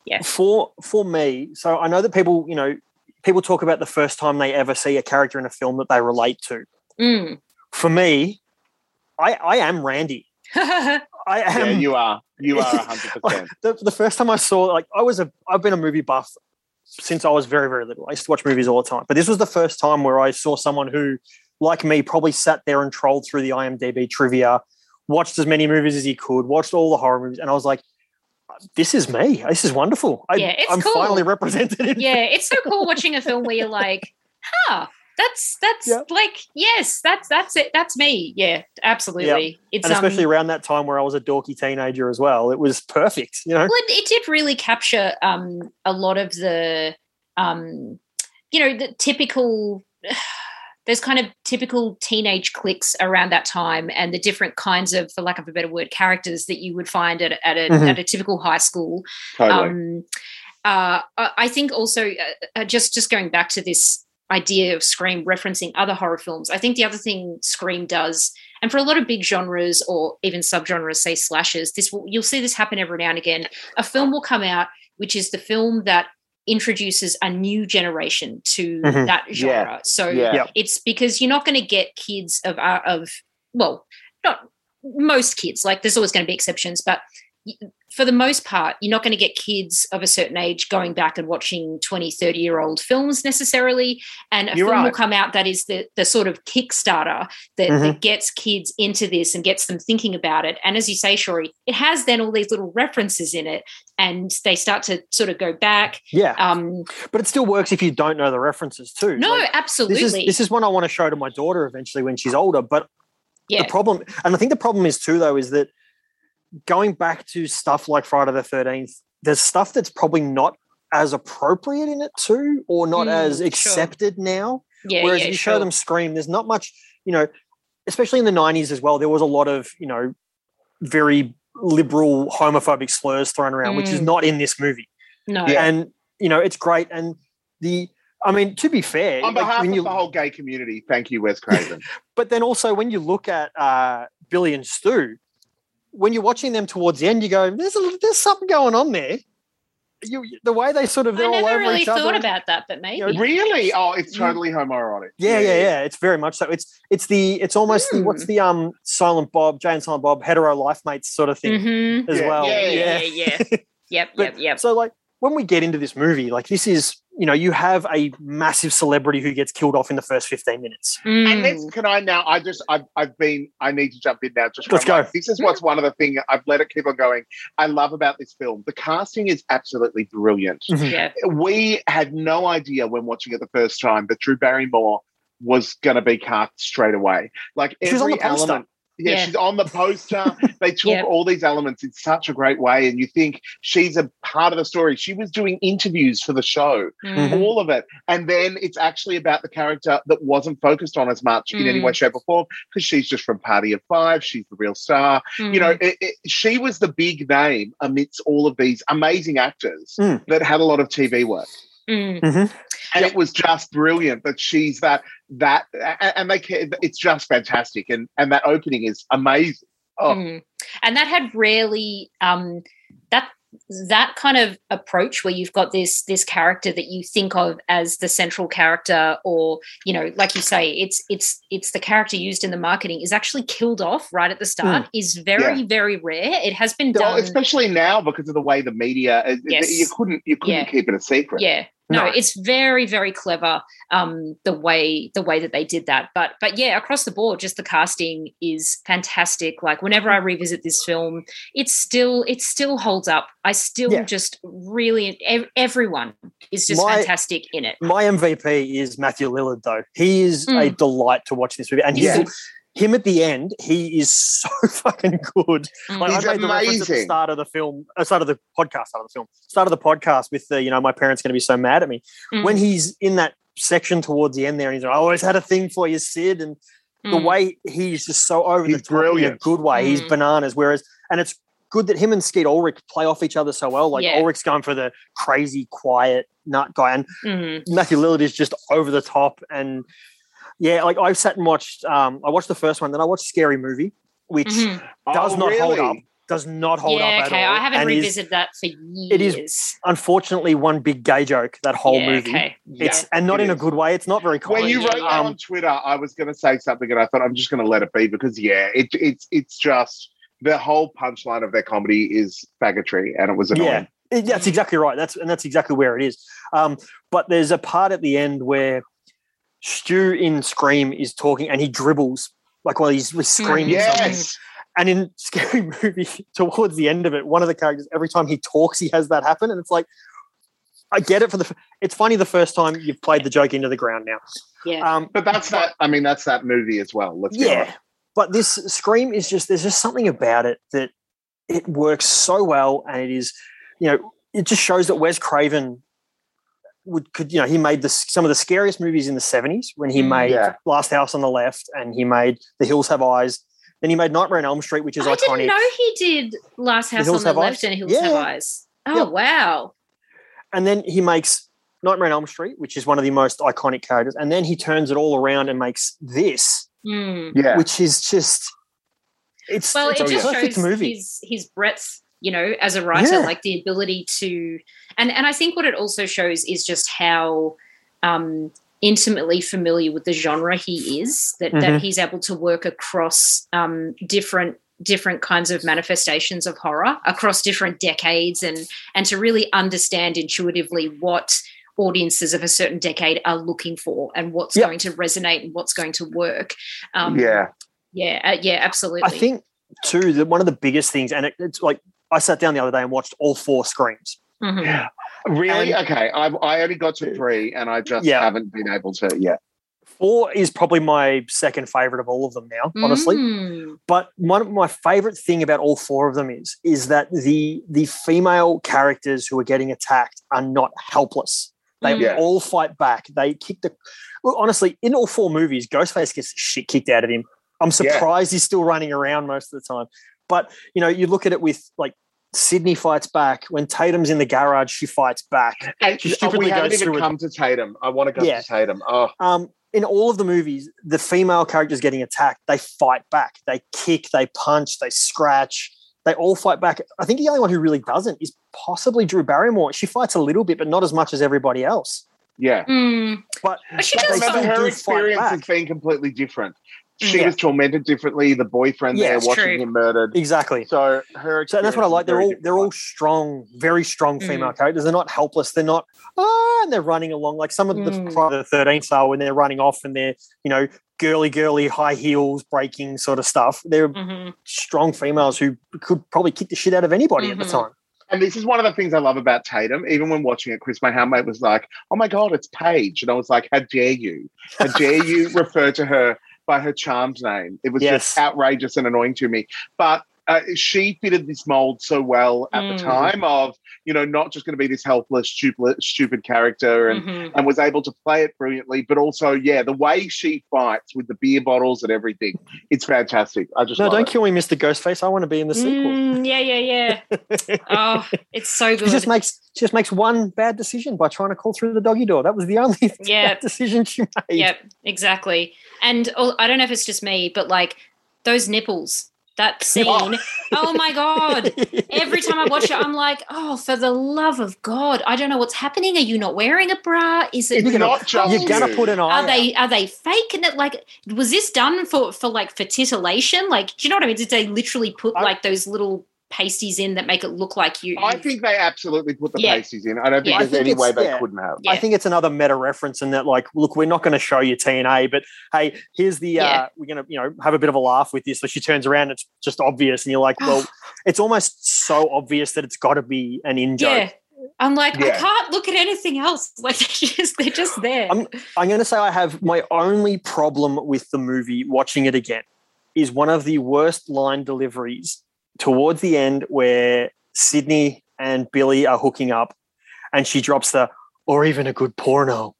yeah. for for me so i know that people you know people talk about the first time they ever see a character in a film that they relate to Mm. for me i i am randy i Yeah, am you are. You are hundred percent. the, the first time i saw like i was a i've been a movie buff since i was very very little i used to watch movies all the time but this was the first time where i saw someone who like me probably sat there and trolled through the imdb trivia watched as many movies as he could watched all the horror movies and i was like this is me this is wonderful I, Yeah, it's i'm cool. finally represented yeah, it's so cool watching a film where you're like, huh, that's that's Yeah. like, yes, that's that's it. That's me. Yeah, absolutely. It's and especially um, around that time where I was a dorky teenager as well. It was perfect, you know. well, it, it did really capture um a lot of the um you know the typical there's kind of typical teenage cliques around that time and the different kinds of for lack of a better word characters that you would find at, at a Mhm. at a typical high school Totally. um, uh, I think also uh, uh, just just going back to this idea of Scream referencing other horror films. I think the other thing Scream does, and for a lot of big genres or even subgenres, say slashers, this will, you'll see this happen every now and again. A film will come out, which is the film that introduces a new generation to Mhm. that Yeah. genre. So Yeah. It's because you're not going to get kids of uh, of well, not most kids. Like there's always going to be exceptions, but for the most part, you're not going to get kids of a certain age going back and watching 20, 30 year old films necessarily. And a You're film will come out that is the, the sort of Kickstarter that, that gets kids into this and gets them thinking about it. And as you say, Shori, it has then all these little references in it and they start to sort of go back. Yeah, Um, but it still works if you don't know the references too. no, Like, absolutely. this is this is one I want to show to my daughter eventually when she's older. But yeah. the problem, and I think the problem is too, though, is that going back to stuff like Friday the Thirteenth, there's stuff that's probably not as appropriate in it too, or not Mm, as sure. accepted now. yeah, Whereas yeah, if you show them Scream, there's not much, you know, especially in the 90s as well, there was a lot of, you know, very liberal homophobic slurs thrown around, which is Mm. not in this movie. no. Yeah. And, you know, it's great. And the, I mean, to be fair, On like, behalf when of you, the whole gay community, thank you, Wes Craven. but then also when you look at uh, Billy and Stu, when you're watching them towards the end, you go, there's, a, there's something going on there. You, the way they sort of, they're I all never over really each thought other. about that, but maybe. know, really? Oh, it's Mm. totally homoerotic. Yeah, yeah, yeah. It's very much so. It's it's the it's almost the, what's the um Silent Bob, Jay and Silent Bob, hetero life mates sort of thing Mhm. as Yeah, well. Yeah, yeah, yeah, yeah. Yep, But- yep, yep. So like when we get into this movie, like this is you know you have a massive celebrity who gets killed off in the first fifteen minutes. And Mm. let's, can I now? I just, I've, I've been, I need to jump in now. Just Let's go. more. This is what's one of the things I've let it keep on going. I love about this film. The casting is absolutely brilliant. Mm. yeah. We had no idea when watching it the first time that Drew Barrymore was going to be cast straight away. Like She was on every the poster. element. Yeah, Yeah. she's on the poster. they took Yep. all these elements in such a great way, and you think she's a part of the story. She was doing interviews for the show, Mm. Mhm. all of it. And then it's actually about the character that wasn't focused on as much in any Mm. way, shape, or form because she's just from Party of Five. She's the real star. You know, Mm. it, it, she was the big name amidst all of these amazing actors Mm. that had a lot of TV work. Mm. And it was just brilliant that she's that that and they ca- it's just fantastic and and that opening is amazing. Oh, Mm. And that had rarely um, that that kind of approach where you've got this this character that you think of as the central character or you know like you say it's it's it's the character used in the marketing is actually killed off right at the start is very very rare it has been Well, done especially now because of the way the media Yes. you couldn't you couldn't Yeah. keep it a secret. yeah no, No. it's very very clever um the way the way that they did that but but yeah across the board just the casting is fantastic like whenever i revisit this film it still it still holds up i still Yeah. just really ev- everyone is just My- fantastic in it My MVP is Matthew Lillard, though. He is a Mm. delight to watch this movie, and he's Yes. Him at the end. He is so fucking good. Mm. Like, He's I made the reference at the start of the film, uh, start of the podcast, start of the film, start of the podcast with the, you know, my parents going to be so mad at me Mm. when he's in that section towards the end there, and he's like, I always had a thing for you, Sid, and the Mm. way he's just so over He's the top in a brilliant. good way. He's Mm. bananas. Whereas, and it's good that him and Skeet Ulrich play off each other so well. Like Yeah. Ulrich's going for the crazy, quiet nut guy, and Mhm. Matthew Lillard is just over the top. And yeah, like I sat and watched. Um, I watched the first one, then I watched Scary Movie, which Mhm. does Oh, not hold up. Does not hold yeah up okay at all. i haven't and is revisited that for years it is unfortunately one big gay joke. That whole Yeah, movie. okay. It's Yeah, and not it in a good way. It's not very When you wrote that Um, on Twitter, I was going to say something, and I thought I'm just going to let it be because yeah, it, it's it's just the whole punchline of their comedy is faggotry, and it was annoying. Yeah, It- that's exactly right. That's and that's exactly where it is. Um, but there's a part at the end where Stu in Scream is talking and he dribbles like while he's screaming something. And in Scary Movie, towards the end of it, one of the characters every time he talks, he has that happen, and it's like. I get it for the. It's funny the first time you've played the joke into the ground now. yeah Um, but that's that. I mean, that's that movie as well. Let's yeah, honest. but this Scream is just there's just something about it that it works so well, and it is, you know, it just shows that Wes Craven would could you know he made the some of the scariest movies in the 70s when he Mm. made Yeah. Last House on the Left and he made The Hills Have Eyes. Then he made Nightmare on Elm Street, which is I iconic. didn't know he did Last House on the Have Left Eyes? and Hills Yeah. Have Eyes. Oh Yep. wow! And then he makes Nightmare on Elm Street, which is one of the most iconic characters. And then he turns it all around and makes this, Hmm. Yeah, which is just it's, Well, it's it a just perfect shows movie. his his breadth, you know, as a writer, Yeah. like the ability to, and and I think what it also shows is just how um, intimately familiar with the genre he is. That Mhm. that he's able to work across um, different different kinds of manifestations of horror across different decades and and to really understand intuitively what audiences of a certain decade are looking for and what's Yep. going to resonate and what's going to work um yeah. yeah uh, yeah absolutely I think too that one of the biggest things, and it, it's like I sat down the other day and watched all four screams. Mhm. Really? And- okay. I I only got to three, and I just Yeah. haven't been able to yet. Four is probably my second favorite of all of them now, honestly. Mm. But one of my favorite thing about all four of them is is that the the female characters who are getting attacked are not helpless. They Mm. Yeah. all fight back. They kick the. Well, honestly, in all four movies, Ghostface gets shit kicked out of him. I'm Yeah. surprised he's still running around most of the time. But you know, you look at it with like Sidney fights back when Tatum's in the garage. She fights back. And She oh, we stupidly haven't goes even through it. come to Tatum. I want to go Yeah. to Tatum. Oh, Um, in all of the movies, the female characters getting attacked, they fight back. They kick, they punch, they scratch. They all fight back. I think the only one who really doesn't is possibly Drew Barrymore. She fights a little bit, but not as much as everybody else. yeah. Mm. But, But she does Remember, her do experience has been completely different. She Yeah. was tormented differently. The boyfriend Yeah, there watching true. him murdered. Exactly. So her. So that's what I like. They're all they're all strong, very strong female characters. They're not helpless. They're not ah, and they're running along like some of the Mm. Friday the Thirteenth are when they're running off and they're you know girly girly high heels breaking sort of stuff. They're Mhm. strong females who could probably kick the shit out of anybody at the Mhm. time. And this is one of the things I love about Tatum. Even when watching it, Chris, my housemate was like, "Oh my god, it's Paige," and I was like, "How dare you? How dare you refer to her by her charmed name?" It was just outrageous and annoying to me. But uh, she fitted this mold so well at Mm. the time of you know not just going to be this helpless, stupid, stupid character, and Mhm. and was able to play it brilliantly. But also, yeah, the way she fights with the beer bottles and everything, it's fantastic. I just No, love don't it. kill me, Mr. Ghostface. I want to be in the sequel. Mm, yeah, yeah, yeah. Oh, it's so She good. just makes she just makes one bad decision by trying to call through the doggy door. That was the only Yeah. bad decision she made. Yep, exactly. And oh, I don't know if it's just me, but like those nipples, that oh. scene. Oh, my god! Every time I watch it, I'm like, oh, for the love of God! I don't know what's happening. Are you not wearing a bra? Is it? You're gonna- not just You're gonna put an eye. Are out. they are they faking it? Like, was this done for for like for titillation? Like, do you know what I mean? Did they literally put I- like those little pasties in that make it look like you. I think they absolutely put the Yeah. pasties in. I don't think Yeah. There's think any way they yeah. couldn't have. I think it's another meta reference in that, like, look, we're not going to show you TNA, but hey, here's the, Yeah. uh, we're going to, you know, have a bit of a laugh with this. So she turns around, it's just obvious. And you're like, well, it's almost so obvious that it's got to be an in joke. yeah. I'm like, I can't look at anything else. Like they're just they're just there. I'm, I'm going to say I have my only problem with the movie watching it again is one of the worst line deliveries towards the end where Sidney and Billy are hooking up and she drops the or even a good porno.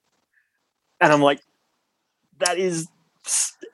And I'm like, that is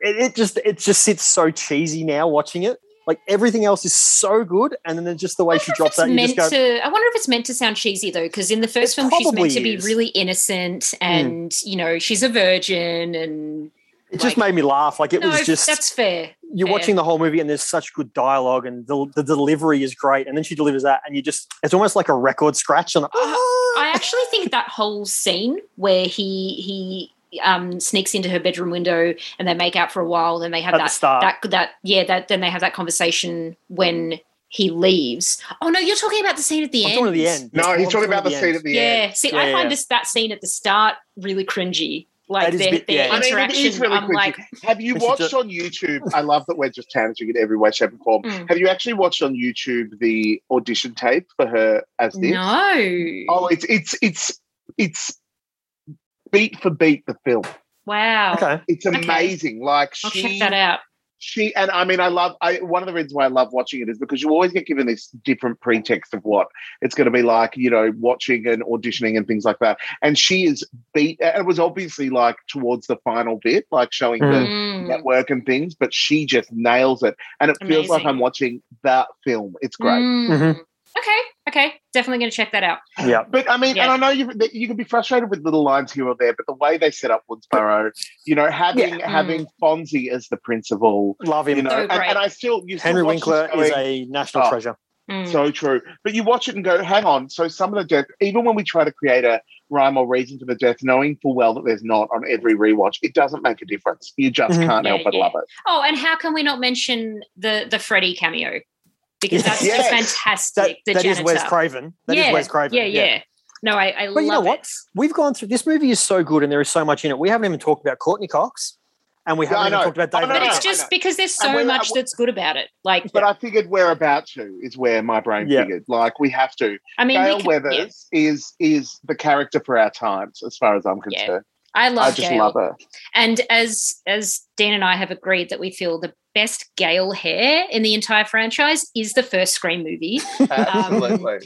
it, it just it just sits so cheesy now watching it. Like everything else is so good, and then just the way she drops that, you meant just go, to i wonder if it's meant to sound cheesy though because in the first film she's meant probably to be really innocent and hmm. you know she's a virgin and it just made me laugh. Like it no, was just that's fair you're fair. watching the whole movie and there's such good dialogue and the, the delivery is great and then she delivers that and you just it's almost like a record scratch and i actually think that whole scene where he he um, sneaks into her bedroom window and they make out for a while then they have At the that start. that that yeah that then they have that conversation when he leaves oh no you're talking about the scene at the I'm end talking at the end. No, he's talking about the end. scene at the end. yeah end. see Yeah, i yeah, find yeah. this that scene at the start really cringy like That is their, bit- their yeah. I mean, it interaction really i'm cringy. like Have you watched just- on YouTube? I love that we're just tanging in every way, shape, and form. Mm. Have you actually watched on YouTube the audition tape for her as this? no Oh, it's it's it's it's beat for beat the film. wow Okay. It's Okay. amazing. Like i'll she, check that out she, and I mean, I love. I one of the reasons why I love watching it is because you always get given this different pretext of what it's going to be like. You know, watching and auditioning and things like that. And she is beat. and It was obviously like towards the final bit, like showing the Mm. network and things, but she just nails it. And it feels like I'm watching that film. It's great. Mm. Mhm. Okay, okay, definitely going to check that out. Yeah. But I mean, Yeah. and I know you you can be frustrated with little lines here or there, but the way they set up Woodsboro, you know, having Mm. having Fonzie as the principal, Love him. you know, So and, and I still you still Henry watch this Winkler is a national Oh. treasure. Mm. so true. But you watch it and go, hang on. So some of the death, even when we try to create a rhyme or reason for the death, knowing full well that there's not on every rewatch, it doesn't make a difference. You just Mhm. can't Yeah, help but yeah. love it. oh, and how can we not mention the the Freddy cameo? Because that's Yes. just That, fantastic. the that is. Wes Craven. That is yeah, Wes Craven. Yeah, yeah. No, I, I But love you know what? it. We've gone through this movie is so good and there is so much in it. We haven't even talked about Courteney Cox and we Yeah, haven't even talked about Oh, David. no, But it's just because there's so uh, much that's good about it. Like, But I figured we're about to is where my brain Yeah. figured. Like we have to. I mean, Gale we can, Weathers yeah, is is the character for our times, as far as I'm Yeah. concerned. I love I just Gale. love her. And as as Dean and I have agreed that we feel the best Gale hair in the entire franchise is the first Scream movie. Absolutely.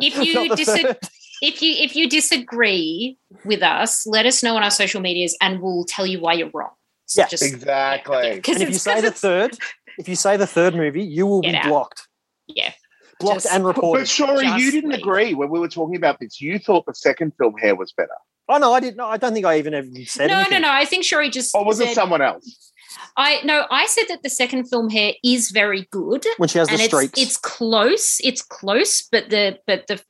If you Not the dis- third. if you if you disagree with us, let us know on our social medias, and we'll tell you why you're wrong. So Yeah, exactly. Because And if you say the third, if you say the third movie, you will be out. blocked. yeah, Blocked Just- and reported. But reported. Shori, you didn't leave. agree when we were talking about this. You thought the second film hair was better. Oh no, I didn't. No, I don't think I even even said no, anything. no, no. I think Shori just Or was it someone else? I no, I said that the second film here is very good. When she has the and it's, streaks. it's close. It's close, but the but the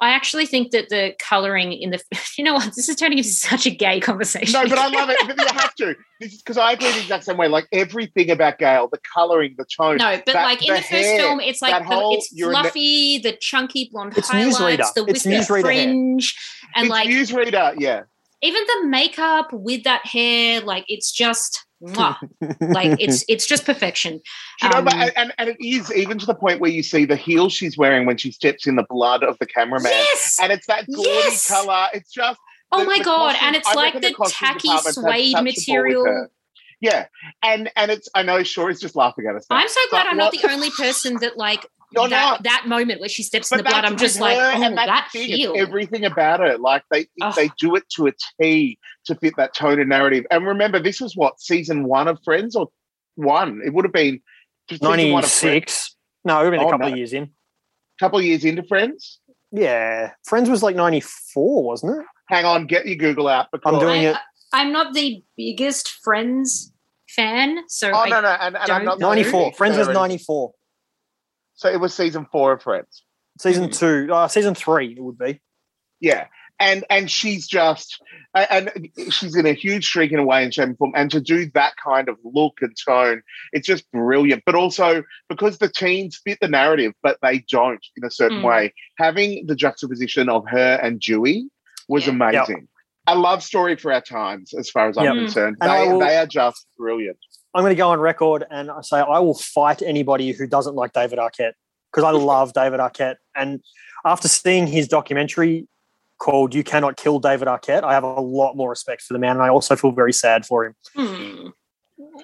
I actually think that the coloring in the you know what this is turning into such a gay conversation. No, but I love it. But you have to. This is Because I agree the exact same way. Like everything about Gale, the colouring, the tone. No, but that- like in the, first hair, film, it's like the, whole- it's you're the- fluffy, the chunky blonde It's highlights, newsreader. the It's wispy newsreader hair. fringe, and it's like newsreader, yeah. even the makeup with that hair, like it's just mwah. Like it's it's just perfection. You know, but, Um, and, and, and it is even to the point where you see the heel she's wearing when she steps in the blood of the cameraman. Yes, And it's that gaudy Yes! colour. It's just oh the- my the god, costume- and it's I like the the tacky suede touched a ball with material. Yeah. And and it's I know Shori's just laughing at us. now. I'm so glad I'm not the only person that like You're that not. that moment where she steps in the blood. I'm just like, oh, and that's that the thing, it's everything about it. Like they Oh. they do it to a T to fit that tone and narrative. And remember, this was what season one of Friends or one? It would have been just season one of Friends. 96. No, it would have been Oh, a couple no. of years in. couple of years into Friends. Yeah. Friends was like 94, wasn't it? Hang on, get your Google out. Because, I'm doing I, it. I'm not the biggest Friends fan, so Oh I, no, no, and, and I'm don't know. 94. Friends was 94. So it was season four of Friends. Season Mhm. two, uh, season three, it would be. Yeah. and and she's just and she's in a huge streak in a way in shape and form and to do that kind of look and tone it's just brilliant but also because the teens fit the narrative but they don't in a certain Mm. way having the juxtaposition of her and dewey was Yeah. amazing a love story for our times as far as i'm Yep. concerned they, will- they are just brilliant I'm going to go on record and I say I will fight anybody who doesn't like David Arquette because I love David Arquette. And after seeing his documentary called "You Cannot Kill David Arquette," I have a lot more respect for the man, and I also feel very sad for him. Hmm.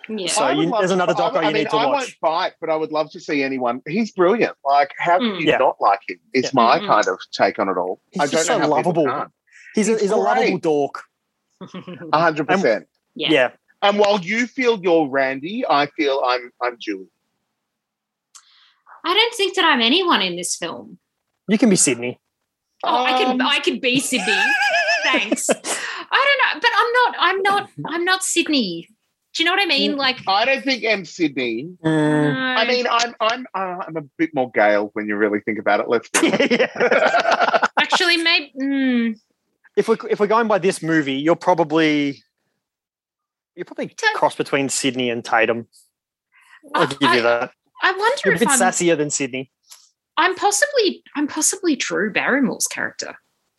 Yeah. So you- there's another I- doco I you mean, need to I watch. won't fight, but I would love to see anyone. He's brilliant. Like, how can Mm. you Yeah. not like him? Is Yeah. my Mhm. kind of take on it all. He's I don't just know so how lovable. can't. He's a, He's he's a lovable great. dork. Hundred percent. yeah. Yeah. And while you feel you're Randy, I feel I'm I'm Julie. I don't think that I'm anyone in this film. you can be Sidney. Oh, I Um, can I can be Sidney. Thanks. I don't know, but I'm not. I'm not. I'm not Sidney. Do you know what I mean? Like, I don't think I'm Sidney. Mm. no. I mean, I'm I'm uh, I'm a bit more Gale when you really think about it. Let's be actually, maybe. Mm, if we if we're going by this movie, you're probably you're probably cross between Sidney and Tatum. I'll I- give you that. I wonder if You're a if bit I'm. sassier than Sidney. I'm possibly. I'm possibly Drew Barrymore's character.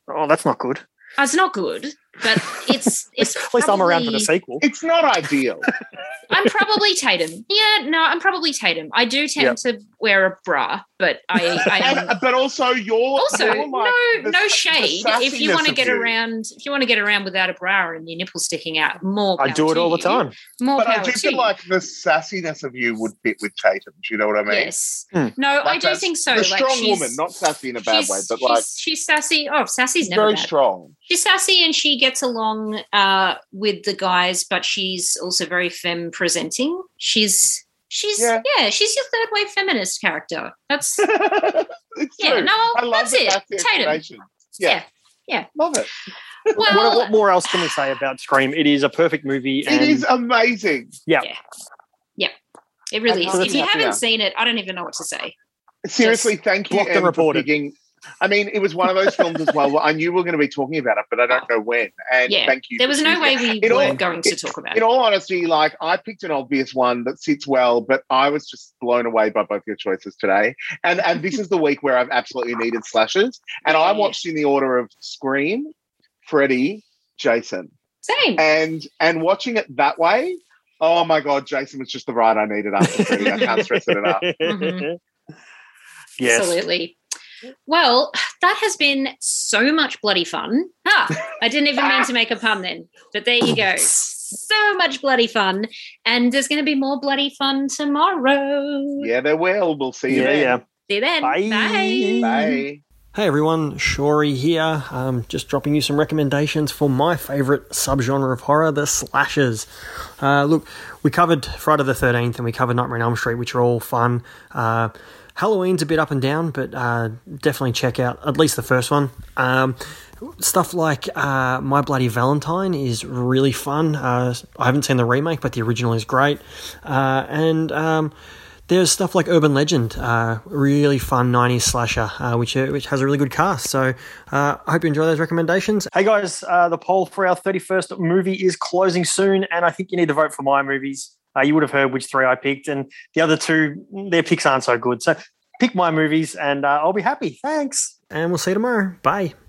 Oh, that's not good. That's not good, but it's. it's At least I'm around for the sequel. it's not ideal. I'm probably Tatum. Yeah, no, I'm probably Tatum. I do tend Yep. to wear a bra, but I, I am And- but also you're also you're like no the- no shade if you want to get you. around if you want to get around without a bra and your nipples sticking out more I do it to all the time. more But I do feel you. like the sassiness of you would fit with Tatum. Do you know what I mean? yes Hmm. no i do think so The like strong she's, woman, not sassy in a bad way, but she's, like she's sassy oh sassy's never very bad. strong. She's sassy and she gets along uh, with the guys but she's also very femme presenting she's she's Yeah. yeah, she's your third wave feminist character that's it's Yeah, true. no, I love that's that it. That's Tatum. explanation. yeah Yeah, love it. well what, what more else can we say about Scream? It is a perfect movie. It and is amazing. Yeah. Yeah. It really is. So If you haven't yeah. seen it, I don't even know what to say. Seriously, thank you and Em, for reported. Picking. I mean, it was one of those films as well. Where I knew we were going to be talking about it, but I don't know when. And Yeah, thank you. There was no way we It all- weren't going to it- talk about it. In all honesty, like I picked an obvious one that sits well, but I was just blown away by both your choices today. And and this is the week where I've absolutely needed slashes. And I Yeah. watched in the order of Scream, Freddy, Jason, Same. and and watching it that way. Oh my god, Jason was just the ride I needed after Freddy. I can't stress it enough. Mhm. Yes. Absolutely. Well, that has been so much bloody fun. Ah, I didn't even mean to make a pun then, but there you go. So much bloody fun. And there's going to be more bloody fun tomorrow. Yeah, there will. We'll see you Yeah, then. yeah. See you then. Bye. Bye. Bye. Hey everyone, Shori here. Um, just dropping you some recommendations for my favourite subgenre of horror, the slashers. Uh, look, we covered Friday the 13th and we covered Nightmare on Elm Street, which are all fun. Uh, Halloween's a bit up and down, but uh, definitely check out at least the first one. Um, stuff like uh, My Bloody Valentine is really fun. Uh, I haven't seen the remake, but the original is great. Uh, and um, there's stuff like Urban Legend, uh, really fun 90s slasher, uh, which which has a really good cast. So I hope you enjoy those recommendations. Hey guys, the poll for our 31st movie is closing soon, and I think you need to vote for my movies. Uh, you would have heard which three I picked, and the other two, their picks aren't so good. So pick my movies, and uh, I'll be happy. Thanks. And we'll see you tomorrow. Bye.